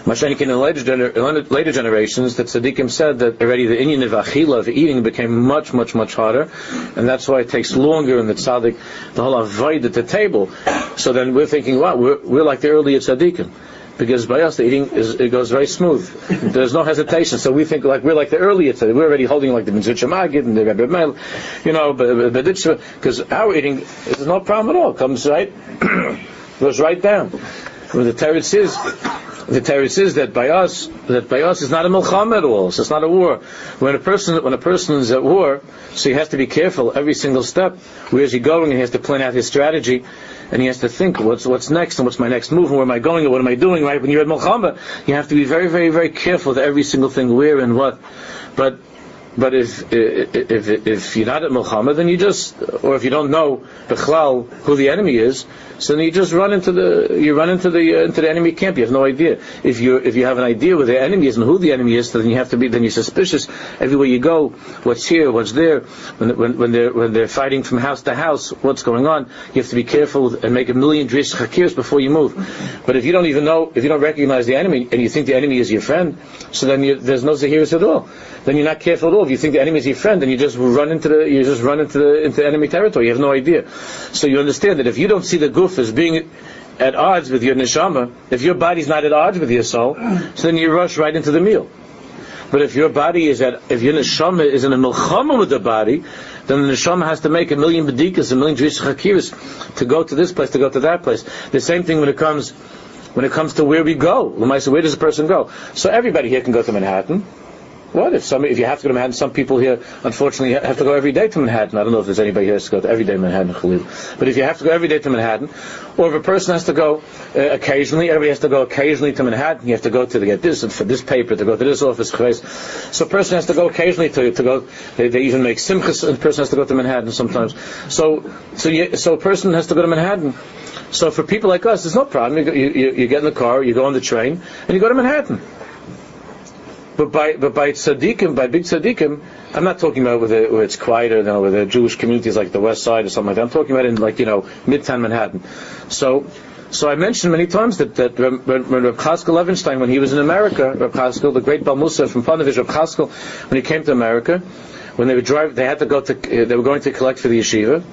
Mashanik in later, gener- later generations, that tzaddikim said that already the inyan of achila, of eating, became much, much, much harder, and that's why it takes longer in the tzaddik, the whole avoid at the table. So then we're thinking, wow, we're, we're like the earlier tzaddikim because by us the eating is, it goes very smooth. There's no hesitation. So we think like we're like the earlier today. We're already holding like the Magid and the Rebbe Mel, you know, because our eating is no problem at all. Comes right, goes right down. When the teretz is, the teretz is that by us, that by us is not a milcham at all. So it's not a war. When a person, when a person is at war, so he has to be careful every single step. Where is he going? He has to plan out his strategy and he has to think what's what's next and what's my next move and where am I going and what am I doing right when you're at milchama you have to be very very very careful with every single thing where and what but but if if if you're not at milchama, then you just, or if you don't know Bechlal who the enemy is, so then you just run into the you run into the uh, into the enemy camp. You have no idea. If you if you have an idea where the enemy is and who the enemy is, then you have to be then you're suspicious everywhere you go. What's here? What's there? When, when, when they're when they're fighting from house to house, what's going on? You have to be careful and make a million drish hakirs before you move. But if you don't even know, if you don't recognize the enemy and you think the enemy is your friend, so then you, there's no zahiris at all. Then you're not careful at all you think the enemy is your friend, and you just run into the you just run into the into enemy territory. You have no idea. So you understand that if you don't see the guf as being at odds with your neshama, if your body's not at odds with your soul, so then you rush right into the meal. But if your body is at, if your neshama is in a milchama with the body, then the neshama has to make a million bedikas, a million drish chakiris to go to this place, to go to that place. The same thing when it comes, when it comes to where we go. Where does a person go? So everybody here can go to Manhattan. What if some if you have to go to Manhattan? Some people here, unfortunately, have to go every day to Manhattan. I don't know if there's anybody here that's to go to every day to Manhattan, Khalil. But if you have to go every day to Manhattan, or if a person has to go uh, occasionally, everybody has to go occasionally to Manhattan. You have to go to, to get this and for this paper, to go to this office. So a person has to go occasionally to to go. They, they even make simchas, and a person has to go to Manhattan sometimes. So so you, so a person has to go to Manhattan. So for people like us, there's no problem. You, you, you get in the car, you go on the train, and you go to Manhattan. But by but by tzaddikim, by big tzaddikim, I'm not talking about where, it's quieter, you know, where the Jewish communities like the West Side or something like that. I'm talking about in like you know Midtown Manhattan. So. So I mentioned many times that, that when, Reb Chaskel Levenstein, when he was in America, Reb Chaskel, the great Baal Mussar from Panovich, Reb Chaskel, when he came to America, when they would drive, they had to go to, they were going to collect for the yeshiva,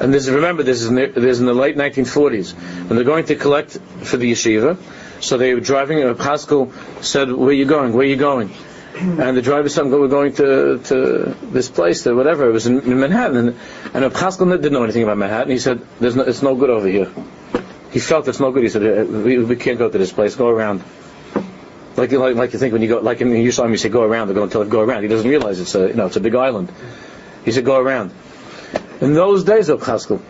and this remember this is the, this is in the late 1940s when they're going to collect for the yeshiva so they were driving, and Chaskel said, where are you going? Where are you going? And the driver said, we're going to, to this place, to whatever. It was in, in Manhattan. And, and Chaskel didn't know anything about Manhattan. He said, There's no, it's no good over here. He felt it's no good. He said, uh, we, we can't go to this place. Go around. Like, like, like you think when you go, like in Yerushalayim, you say go around, they're going to tell him go around. He doesn't realize it's a, you know, it's a big island. He said go around. In those days of Chaskel,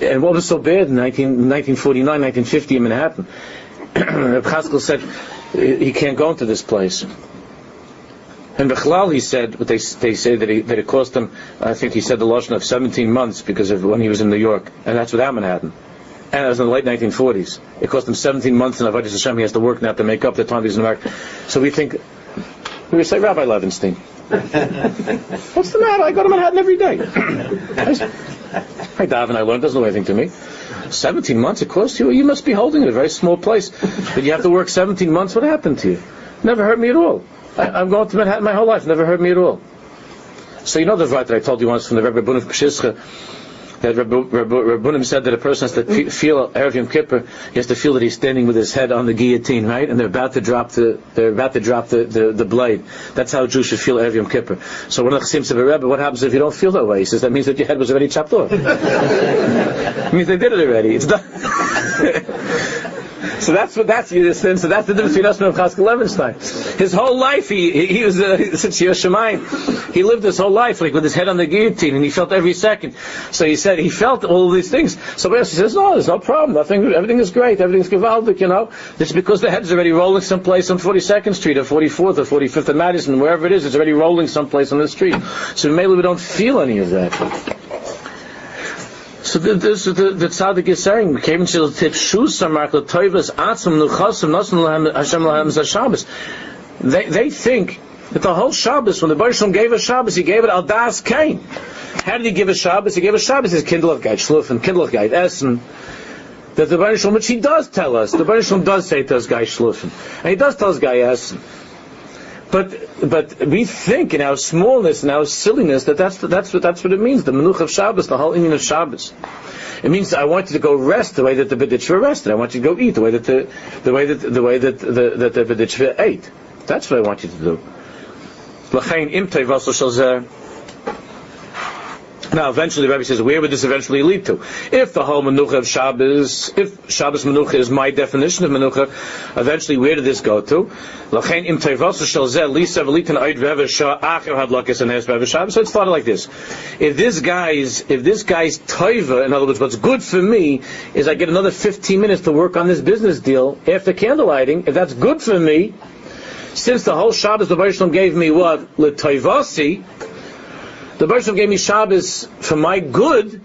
and what was so bad in 19, 1949, 1950 in Manhattan, Reb Chaskel said he can't go into this place. And Bechlal, he said, but they, they say that, he, that it cost him, I think he said the lotion of 17 months because of when he was in New York, and that's without Manhattan. And it was in the late 1940s. It cost him 17 months in Avodah Hashem. He has to work now to make up the time he's in America. So we think, we would say, Rabbi Levenstein. what's the matter? I go to Manhattan every day. I dive and I learn. Doesn't know anything to me. 17 months it cost you? You must be holding it, a very small place. But you have to work 17 months? What happened to you? Never hurt me at all. I, am going to Manhattan my whole life. Never hurt me at all. So you know the right that I told you once from the Rebbe Bunim Pshischa that Rabbu- Rabbu- Rabbunim said that a person has to feel Erev Yom Kippur, he has to feel that he's standing with his head on the guillotine, right? And they're about to drop the they're about to drop the, the, the blade. That's how a Jew should feel Erev Yom Kippur. So one of the Chassidim said, Rebbe, what happens if you don't feel that way? He says that means that your head was already chopped off. it means they did it already. It's done. So that's what that's Yiddish. So that's the difference between us and Chaskel Levenstein. His whole life, he he, he was uh, since Yerushalayim, he lived his whole life like with his head on the guillotine, and he felt every second. So he said he felt all these things. Somebody else says, no, there's no problem. Nothing. Everything is great. Everything's gewaldic. You know, it's because the head's already rolling someplace on 42nd Street or 44th or 45th and Madison, wherever it is. It's already rolling someplace on the street. So maybe we don't feel any of that. So the, this is the, the tzaddik is saying, "Kevin shel tip shus samark letoivas atzim nuchasim nosim lahem Hashem lahem za They they think that the whole Shabbos, when the Baruch Shalom gave a Shabbos, he gave it al das kain. How did he give a Shabbos? He gave a Shabbos his kindlech geit shluf and kindlech geit essen. That the Baruch Shalom, which he does tell us, the Baruch Shalom does say to us guy shlufen, and he does tell us guy essen. But but we think in our smallness and our silliness that that's that's what that's what it means. The menuch of Shabbos, the whole meaning of Shabbos. It means I want you to go rest the way that the B'ditchva rested. I want you to go eat the way that the the way that the way that the that the B'ditchva ate. That's what I want you to do. L'chein im tevasel shel zeh. Now, eventually, the Rebbe says, where would this eventually lead to? If the whole Menucha of Shabbos, if Shabbos Menucha is my definition of Menucha, eventually, where did this go to? So it's thought like this. If this guy's, if this guy's toiva, in other words, what's good for me, is I get another 15 minutes to work on this business deal after candlelighting, if that's good for me, since the whole Shabbos the Baruch gave me what? L'toivasi, the Baruch gave me Shabbos for my good,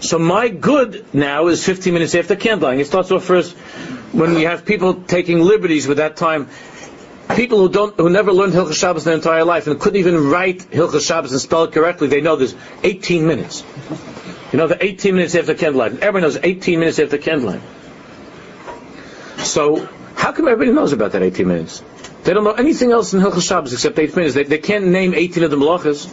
so my good now is 15 minutes after candlelighting. It starts off first when we have people taking liberties with that time. People who don't, who never learned Hilchas Shabbos their entire life and couldn't even write Hilchas Shabbos and spell it correctly, they know there's 18 minutes. You know, the 18 minutes after candlelighting. Everyone knows 18 minutes after candlelighting. So, how come everybody knows about that 18 minutes? They don't know anything else in Hilchas Shabbos except 8 minutes. They, they can't name 18 of the malachas,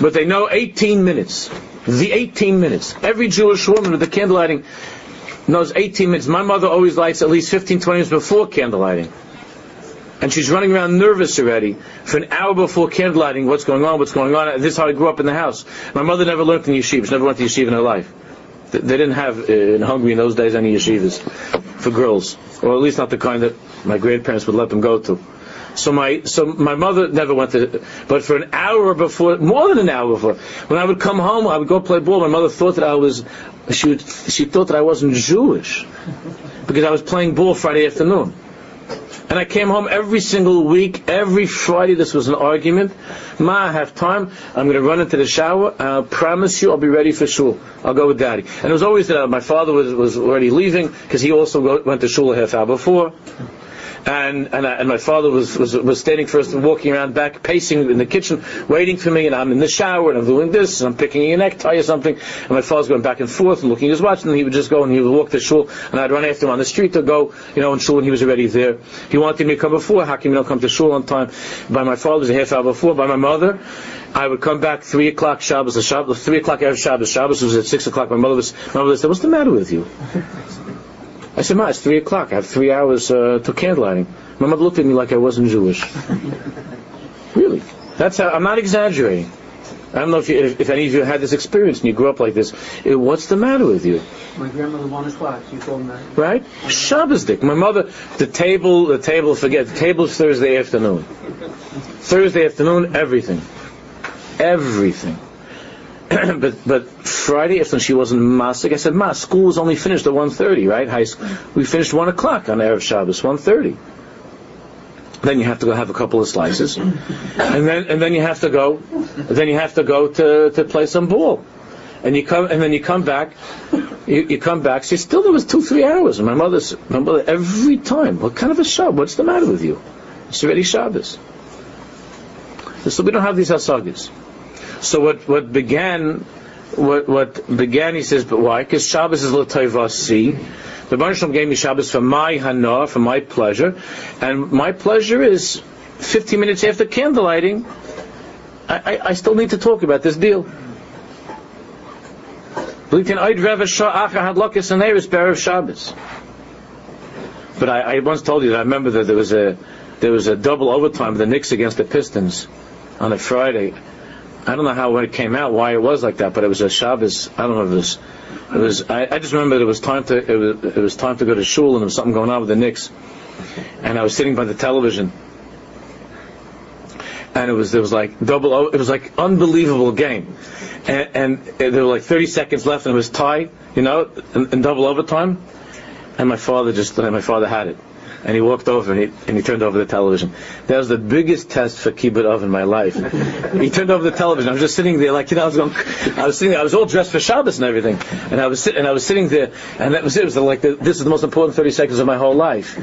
but they know 18 minutes. The 18 minutes. Every Jewish woman with the candlelighting knows 18 minutes. My mother always lights at least 15, 20 minutes before candlelighting. And she's running around nervous already for an hour before candlelighting. What's going on? What's going on? This is how I grew up in the house. My mother never learned in yeshiva. She never went to yeshiva in her life. They didn't have uh, in Hungary in those days any yeshivas for girls, or at least not the kind that my grandparents would let them go to. So my so my mother never went to, but for an hour before, more than an hour before, when I would come home, I would go play ball. My mother thought that I was, she would, she thought that I wasn't Jewish because I was playing ball Friday afternoon. And I came home every single week, every Friday. This was an argument. Ma, I have time. I'm going to run into the shower. I promise you, I'll be ready for shul. I'll go with daddy. And it was always that uh, my father was, was already leaving because he also go, went to shul a half hour before. And and, I, and my father was, was was standing first and walking around back, pacing in the kitchen, waiting for me. And I'm in the shower and I'm doing this and I'm picking a necktie or something. And my father's going back and forth and looking at his watch. And he would just go and he would walk to shul. And I'd run after him on the street to go, you know, in shul. And he was already there. He wanted me to come before. How come you don't come to shul on time? By my father, was a half hour before. By my mother, I would come back three o'clock Shabbos. The Shabbos, three o'clock every Shabbos. Shabbos was at six o'clock. My mother was. My mother said, "What's the matter with you?" I said, Ma, it's three o'clock. I have three hours uh, to candlelighting. My mother looked at me like I wasn't Jewish. really. That's how, I'm not exaggerating. I don't know if, you, if, if any of you had this experience and you grew up like this. Eh, what's the matter with you? My grandmother wanted class. She told me that. Right? Shabbos dick. My mother, the table, the table, forget, the table's Thursday afternoon. Thursday afternoon, everything. Everything. but but Friday afternoon she wasn't masik. I said, Ma, school was only finished at 1.30, right? High school. We finished 1 o'clock on Erev Shabbos, 1.30. Then you have to go have a couple of slices. And then and then you have to go then you have to go to, to play some ball. And you come and then you come back you, you come back, see still there was two, three hours. And my mother's my mother every time, what kind of a Shabbos? What's the matter with you? It's already Shabbos. So we don't have these hasagas. So what what began what what began he says, but why? Because Shabbos is l'toivasi. The Baruch gave me Shabbos for my hana, for my pleasure, and my pleasure is 15 minutes after candlelighting. I, I, I still need to talk about this deal. But I, I once told you that I remember that there was a there was a double overtime of the Knicks against the Pistons on a Friday. I don't know how it came out, why it was like that, but it was a Shabbos. I don't know if it was. It was. I, I just remember it was time to. It was, it was time to go to shul, and there was something going on with the Knicks. And I was sitting by the television, and it was there was like double. o- It was like unbelievable game, and, and there were like 30 seconds left, and it was tied. You know, in, in double overtime. And my father just. My father had it. And he walked over and he, and he turned over the television. That was the biggest test for kibbud av in my life. he turned over the television. I was just sitting there, like you know, I was going. I was sitting. There, I was all dressed for Shabbos and everything, and I was sitting. And I was sitting there, and that was it. It was like the, this is the most important 30 seconds of my whole life,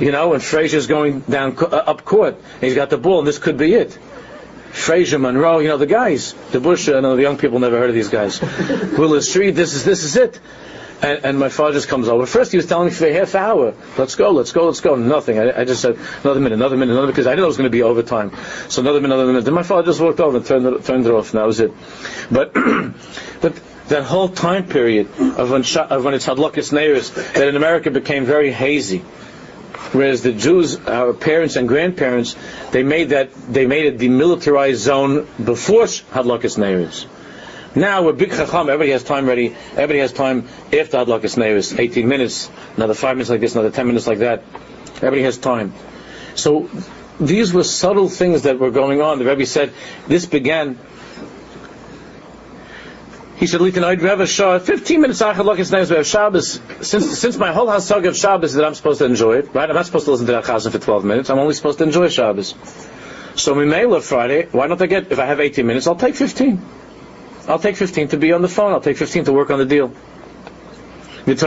you know. And Frazier's going down uh, up court, and he's got the ball, and this could be it. Frazier, Monroe, you know the guys. DeBusschere, I know the young people never heard of these guys. Willis Reed, this is this is it. And, and my father just comes over. First, he was telling me for a half hour, "Let's go, let's go, let's go." Nothing. I, I just said another minute, another minute, another because I didn't know it was going to be overtime. So another minute, another minute. Then my father just walked over and turned it, turned it off, and that was it. But but that whole time period of when of when it's Hadlokis Neiris that in America became very hazy. Whereas the Jews, our parents and grandparents, they made that they made it demilitarized zone before Hadlokis Neiris. Now we're big chacham. Everybody has time ready. Everybody has time after Hadlakas Neiris. 18 minutes, another five minutes like this, another 10 minutes like that. Everybody has time. So these were subtle things that were going on. The Rebbe said this began. He said, "Litin Oid Reva Shah, 15 minutes after Hadlakas Neiris. We have Shabbos. Since since my whole hasag of Shabbos that I'm supposed to enjoy it, right? I'm not supposed to listen to that chazan for 12 minutes. I'm only supposed to enjoy Shabbos. So we Mimela Friday. Why don't I get? If I have 18 minutes, I'll take 15." I'll take 15 to be on the phone. I'll take 15 to work on the deal. And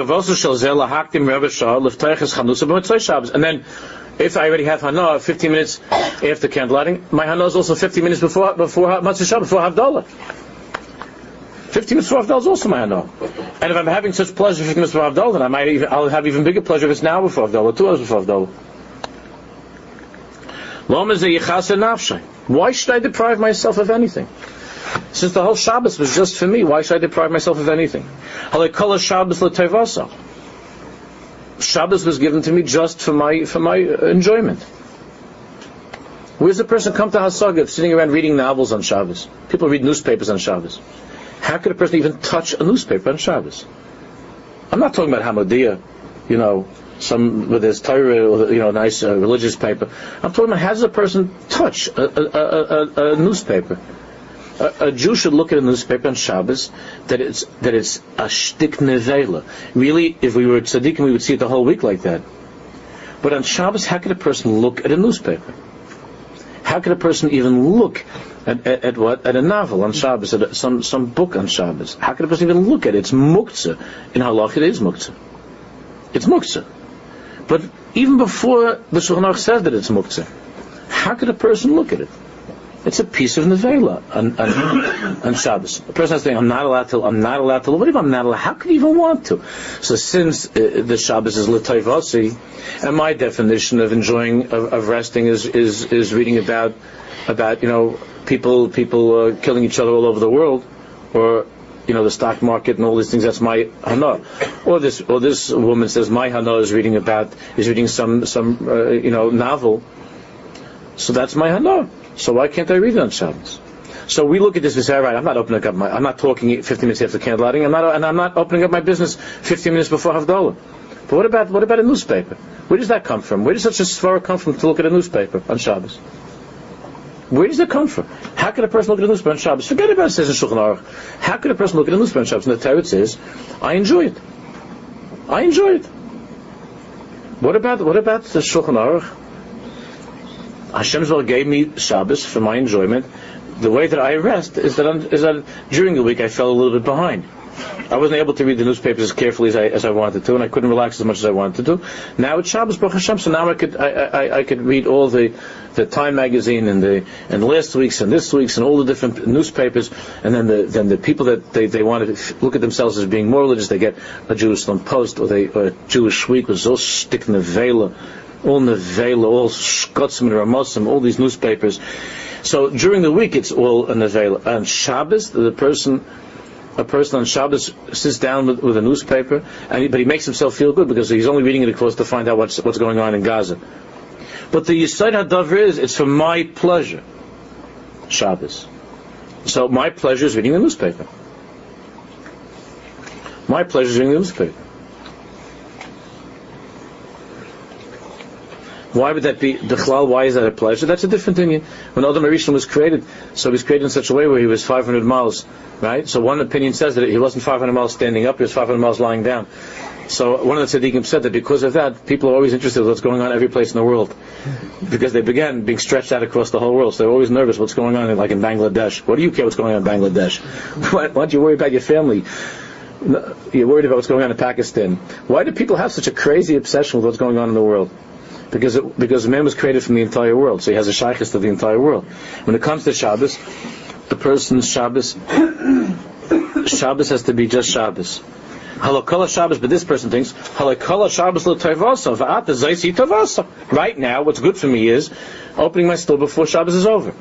then, if I already have Hana, 15 minutes after candlelighting, my Hana is also 15 minutes before before Motzei Shabbat, before Havdalah. 15 minutes before Havdalah is also my Hana. And if I'm having such pleasure 15 minutes before Havdalah, then I might even, I'll have even bigger pleasure if it's now before Havdalah, two hours before Havdalah. Why should I deprive myself of anything? Since the whole Shabbos was just for me, why should I deprive myself of anything? Shabbos Shabbos was given to me just for my for my uh, enjoyment. Where's a person come to Hasaga sitting around reading novels on Shabbos? People read newspapers on Shabbos. How could a person even touch a newspaper on Shabbos? I'm not talking about Hamodia, you know, some with his Torah or you know, nice uh, religious paper. I'm talking about how does a person touch a, a, a, a newspaper? A, a Jew should look at a newspaper on Shabbos that it's that it's a shtik nevela. Really, if we were tzaddikim, we would see it the whole week like that. But on Shabbos, how could a person look at a newspaper? How could a person even look at, at, at what at a novel on Shabbos, at a, some some book on Shabbos? How could a person even look at it? It's muktzah. In halach, it is muktzah. It's muktzah. But even before the Shulchan Aruch says that it's muktzah, how could a person look at it? It's a piece of nevela on, on, on Shabbos. A person is saying, "I'm not allowed to. I'm not allowed to." What if I'm not allowed? How could you even want to? So since uh, the Shabbos is l'toivasi, and my definition of enjoying of, of resting is, is is reading about about you know people people uh, killing each other all over the world, or you know the stock market and all these things. That's my hana. Or this or this woman says my hana is reading about is reading some some uh, you know novel. So that's my hana. So why can't I read it on Shabbos? So we look at this and say, all right, I'm not opening up my, I'm not talking 15 minutes after candlelighting, I'm not, and I'm not opening up my business 15 minutes before Havdalah. But what about, what about a newspaper? Where does that come from? Where does such a svara come from to look at a newspaper on Shabbos? Where does it come from? How could a person look at a newspaper on Shabbos? Forget about it, says in Shulchan Aruch. How could a person look at a newspaper on Shabbos? And the Torah says, I enjoy it. I enjoy it. What about, what about the Shulchan Aruch? Hashem gave me Shabbos for my enjoyment. The way that I rest is that, that during the week I fell a little bit behind. I wasn't able to read the newspapers as carefully as I, as I wanted to, and I couldn't relax as much as I wanted to. Now it's Shabbos, Baruch Hashem, so now I could I, I, I could read all the the Time magazine and the and last week's and this week's and all the different newspapers, and then the then the people that they, they want to look at themselves as being more religious, they get a Jerusalem Post or they or a Jewish Week, was all stick in the all Nevela, all Shkotzim and Ramosim, all these newspapers. So during the week it's all a Nevela. On Shabbos, the person a person on Shabbos sits down with, with a newspaper, and he, but he makes himself feel good because he's only reading it, of course, to find out what's, what's going on in Gaza. But the Yisod HaDavar is, it's for my pleasure. Shabbos. So my pleasure is reading the newspaper. My pleasure is reading the newspaper. Why would that be the chalal? Why is that a pleasure? That's a different thing. When Adam HaRishon was created, so he was created in such a way where he was 500 miles, right? So one opinion says that he wasn't 500 miles standing up; he was 500 miles lying down. So one of the tzaddikim said that because of that, people are always interested in what's going on every place in the world, because they began being stretched out across the whole world. So they're always nervous what's going on, in, like in Bangladesh. What do you care what's going on in Bangladesh? Why, why don't you worry about your family? You're worried about what's going on in Pakistan. Why do people have such a crazy obsession with what's going on in the world? Because it, because man was created from the entire world, so he has a shaykhis to the entire world. When it comes to Shabbos, the person's Shabbos, Shabbos has to be just Shabbos. Halakala Shabbos, but this person thinks Halakala Shabbos l'toivasa va'at zaisi tovasa. Right now, what's good for me is opening my store before Shabbos is over.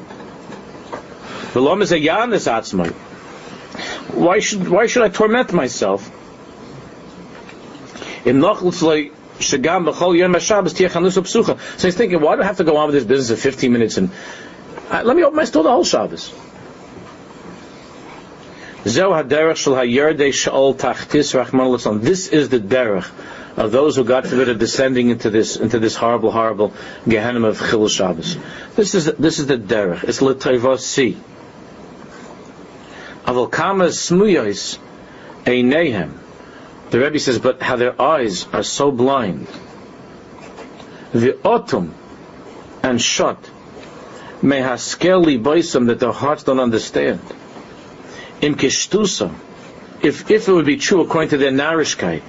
Why should why should I torment myself? In shagam b'chol yom psucha. So he's thinking, why do I have to go on with this business for 15 minutes and uh, let me open my store the whole Shabbos. This is the derech of those who, God forbid, are descending into this into this horrible, horrible Gehenna of Chil Shabbos. This is this is the derech. It's l'tayvasi. Aval kama smuyos einehem. The Rebbe says, but how their eyes are so blind. The autumn and shut may have scarcely boisum that their hearts don't understand im kishtusa, if if it would be true according to their narishkeit,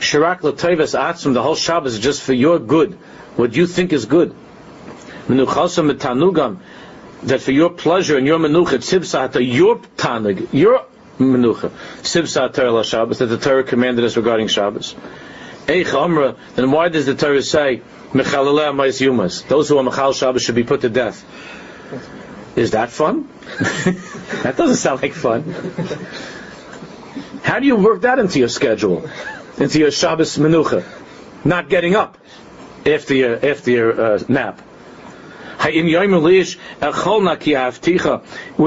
shirak l'toivas atzum, the whole Shabbos is just for your good, what you think is good. Menuchasam metanugam, that for your pleasure and your menucha, tzibsata, your tanug, your menucha, tzibsat Torah Shabbos, that the Torah commanded us regarding Shabbos. Eich Amra, then why does the Torah say, Mechalileh Amais Yumas, those who are Mechal Shabbos should be put to death? Is that fun? that doesn't sound like fun. How do you work that into your schedule, into your Shabbos menucha? Not getting up after your after your uh, nap. Would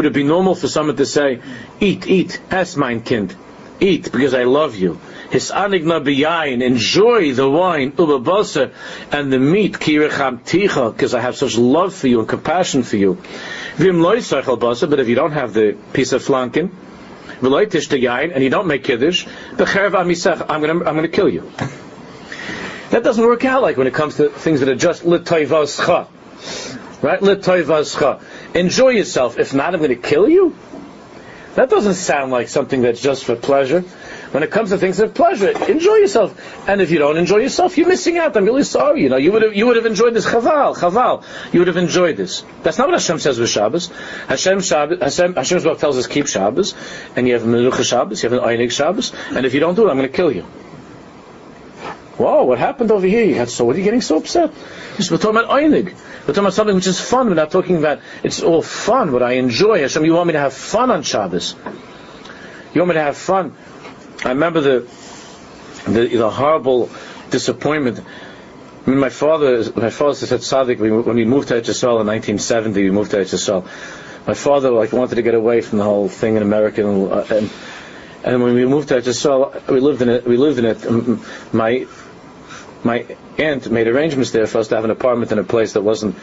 it be normal for someone to say, "Eat, eat, es mein Kind, eat because I love you"? Hisanigna biyayin, enjoy the wine, ubabasa, and the meat, kirecham ticha, because I have such love for you and compassion for you. Vim but if you don't have the piece of flanken, and you don't make kiddush, b'cherev amisech, I'm gonna, I'm gonna kill you. That doesn't work out like when it comes to things that are just l'toivascha. Right? Enjoy yourself. If not, I'm going to kill you? That doesn't sound like something that's just for pleasure. When it comes to things of pleasure, enjoy yourself. And if you don't enjoy yourself, you're missing out. I'm really sorry. You know, you would have, you would have enjoyed this chaval, chaval. You would have enjoyed this. That's not what Hashem says with Shabbos. Hashem, Shabbos, Hashem, Hashem's book tells us keep Shabbos, and you have Menucha Shabbos, you have an Einig Shabbos, and if you don't do it, I'm going to kill you. Whoa, what happened over here? You had so, what are you getting so upset? We're talking about Einig. We're talking about something which is fun. We're not talking about, it's all fun, what I enjoy. Hashem, you want me to have fun on Shabbos. You want me to have fun. I remember the the, the horrible disappointment. I mean, my father, my father said Sadik, when we moved to Eretz Yisrael in 1970, we moved to Eretz Yisrael. My father like wanted to get away from the whole thing in America, and, and, and when we moved to Eretz Yisrael, we lived in it. We lived in it. My my aunt made arrangements there for us to have an apartment in a place that wasn't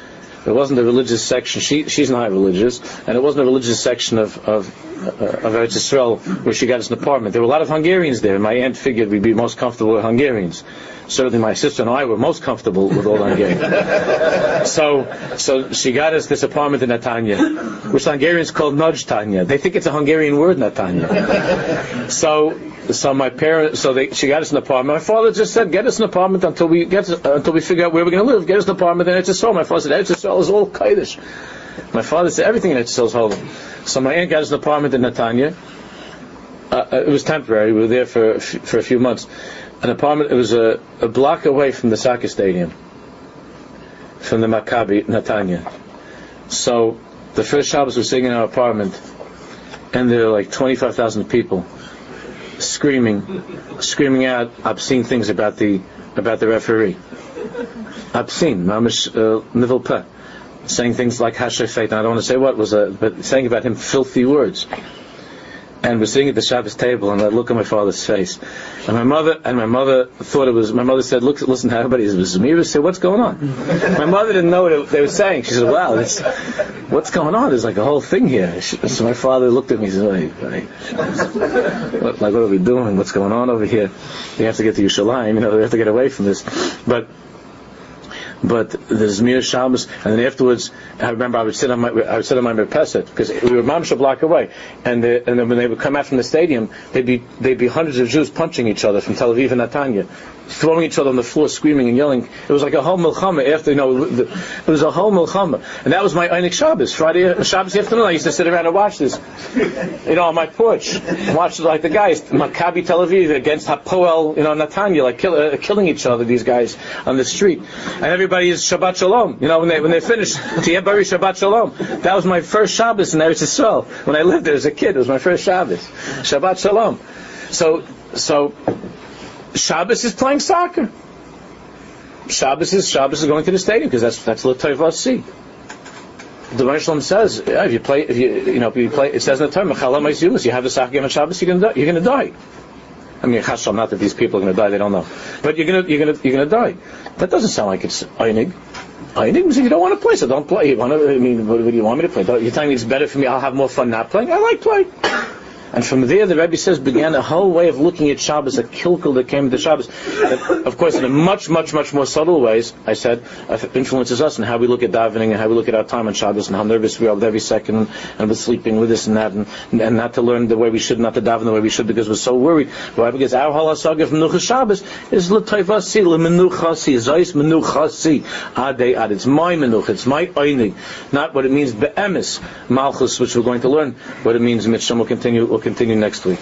it wasn't a religious section. She, she's not religious, and it wasn't a religious section of of, uh, of Eretz Yisrael where she got us an apartment. There were a lot of Hungarians there. And my aunt figured we'd be most comfortable with Hungarians. Certainly, my sister and I were most comfortable with all Hungarians. so, so she got us this apartment in Netanya, which Hungarians call Nudge Tanya. They think it's a Hungarian word, Netanya. so so my parents, so they, she got us an apartment. My father just said, "Get us an apartment until we get uh, until we figure out where we're going to live. Get us an apartment." Just so. My father said, "Eretz is all Kaddish." My father said, "Everything in Eretz is holy." So my aunt got us an apartment in Netanya. Uh, uh it was temporary. We were there for for a few months. An apartment. It was a, a block away from the soccer stadium, from the Maccabi Netanya. So the first Shabbos was sitting in our apartment and there are like 25,000 people screaming, screaming out obscene things about the about the referee. Obscene, mamish uh, nivul peh, saying things like hashefet. I don't want to say what was, uh, but saying about him filthy words. And we're sitting at the Shabbos table, and I look at my father's face, and my mother and my mother thought it was. My mother said, "Look, listen to everybody." It was Zamira. Said, "What's going on?" my mother didn't know what they were saying. She said, "Wow, this, what's going on? There's like a whole thing here." So my father looked at me and said, "Wait, wait. Like, what are we doing? What's going on over here? We have to get to Yerushalayim. You know, we have to get away from this." But but the Zmir Shabbos, and then afterwards, I remember I would sit on my I would sit on my merpeset because we were mamsha block away, and the, and then when they would come out from the stadium, they'd be they'd be hundreds of Jews punching each other from Tel Aviv and Netanya, throwing each other on the floor, screaming and yelling. It was like a whole milchama after you know the, it was a whole milchama, and that was my Einik Shabbos Friday Shabbos afternoon. I used to sit around and watch this, you know, on my porch, watch like the guys Maccabi Tel Aviv against Hapoel, you know, Netanya, like kill, uh, killing each other. These guys on the street, and everybody is Shabbat Shalom. You know, when they when they finish Tiyeh Bari Shabbat Shalom. That was my first Shabbos in Eretz Yisrael when I lived there as a kid. It was my first Shabbos, Shabbat Shalom. So so Shabbos is playing soccer. Shabbos is Shabbos is going to the stadium because that's that's L'Toivasi. The Hashanah says yeah, if you play if you you know if you play it says in the Torah you have the soccer game on Shabbos you're gonna die, you're gonna die. I mean, Chasham, not that these people are going to die; they don't know. But you're going to you're going to you're going to die. That doesn't sound like it's einig. Einig means you don't want to play, so don't play. You want to? I mean, what, what do you want me to play? You're telling me it's better for me. I'll have more fun not playing. I like playing. And from there, the Rebbe says began a whole way of looking at Shabbos, a kilkel that came to Shabbos. That, of course, in a much, much, much more subtle ways, I said, uh, influences us in how we look at davening and how we look at our time on Shabbos and how nervous we are with every second and, and with sleeping with this and that and, and not to learn the way we should, not to daven the way we should because we're so worried. Why? Because our whole hasaga from Menucha Shabbos is l'toivasi, l'menuchasi, zayis menuchasi, adei ad. It's my menucha, it's my einig, not what it means be'emes, malchus, which we're going to learn, what it means, Mitchum will continue, will continue next week.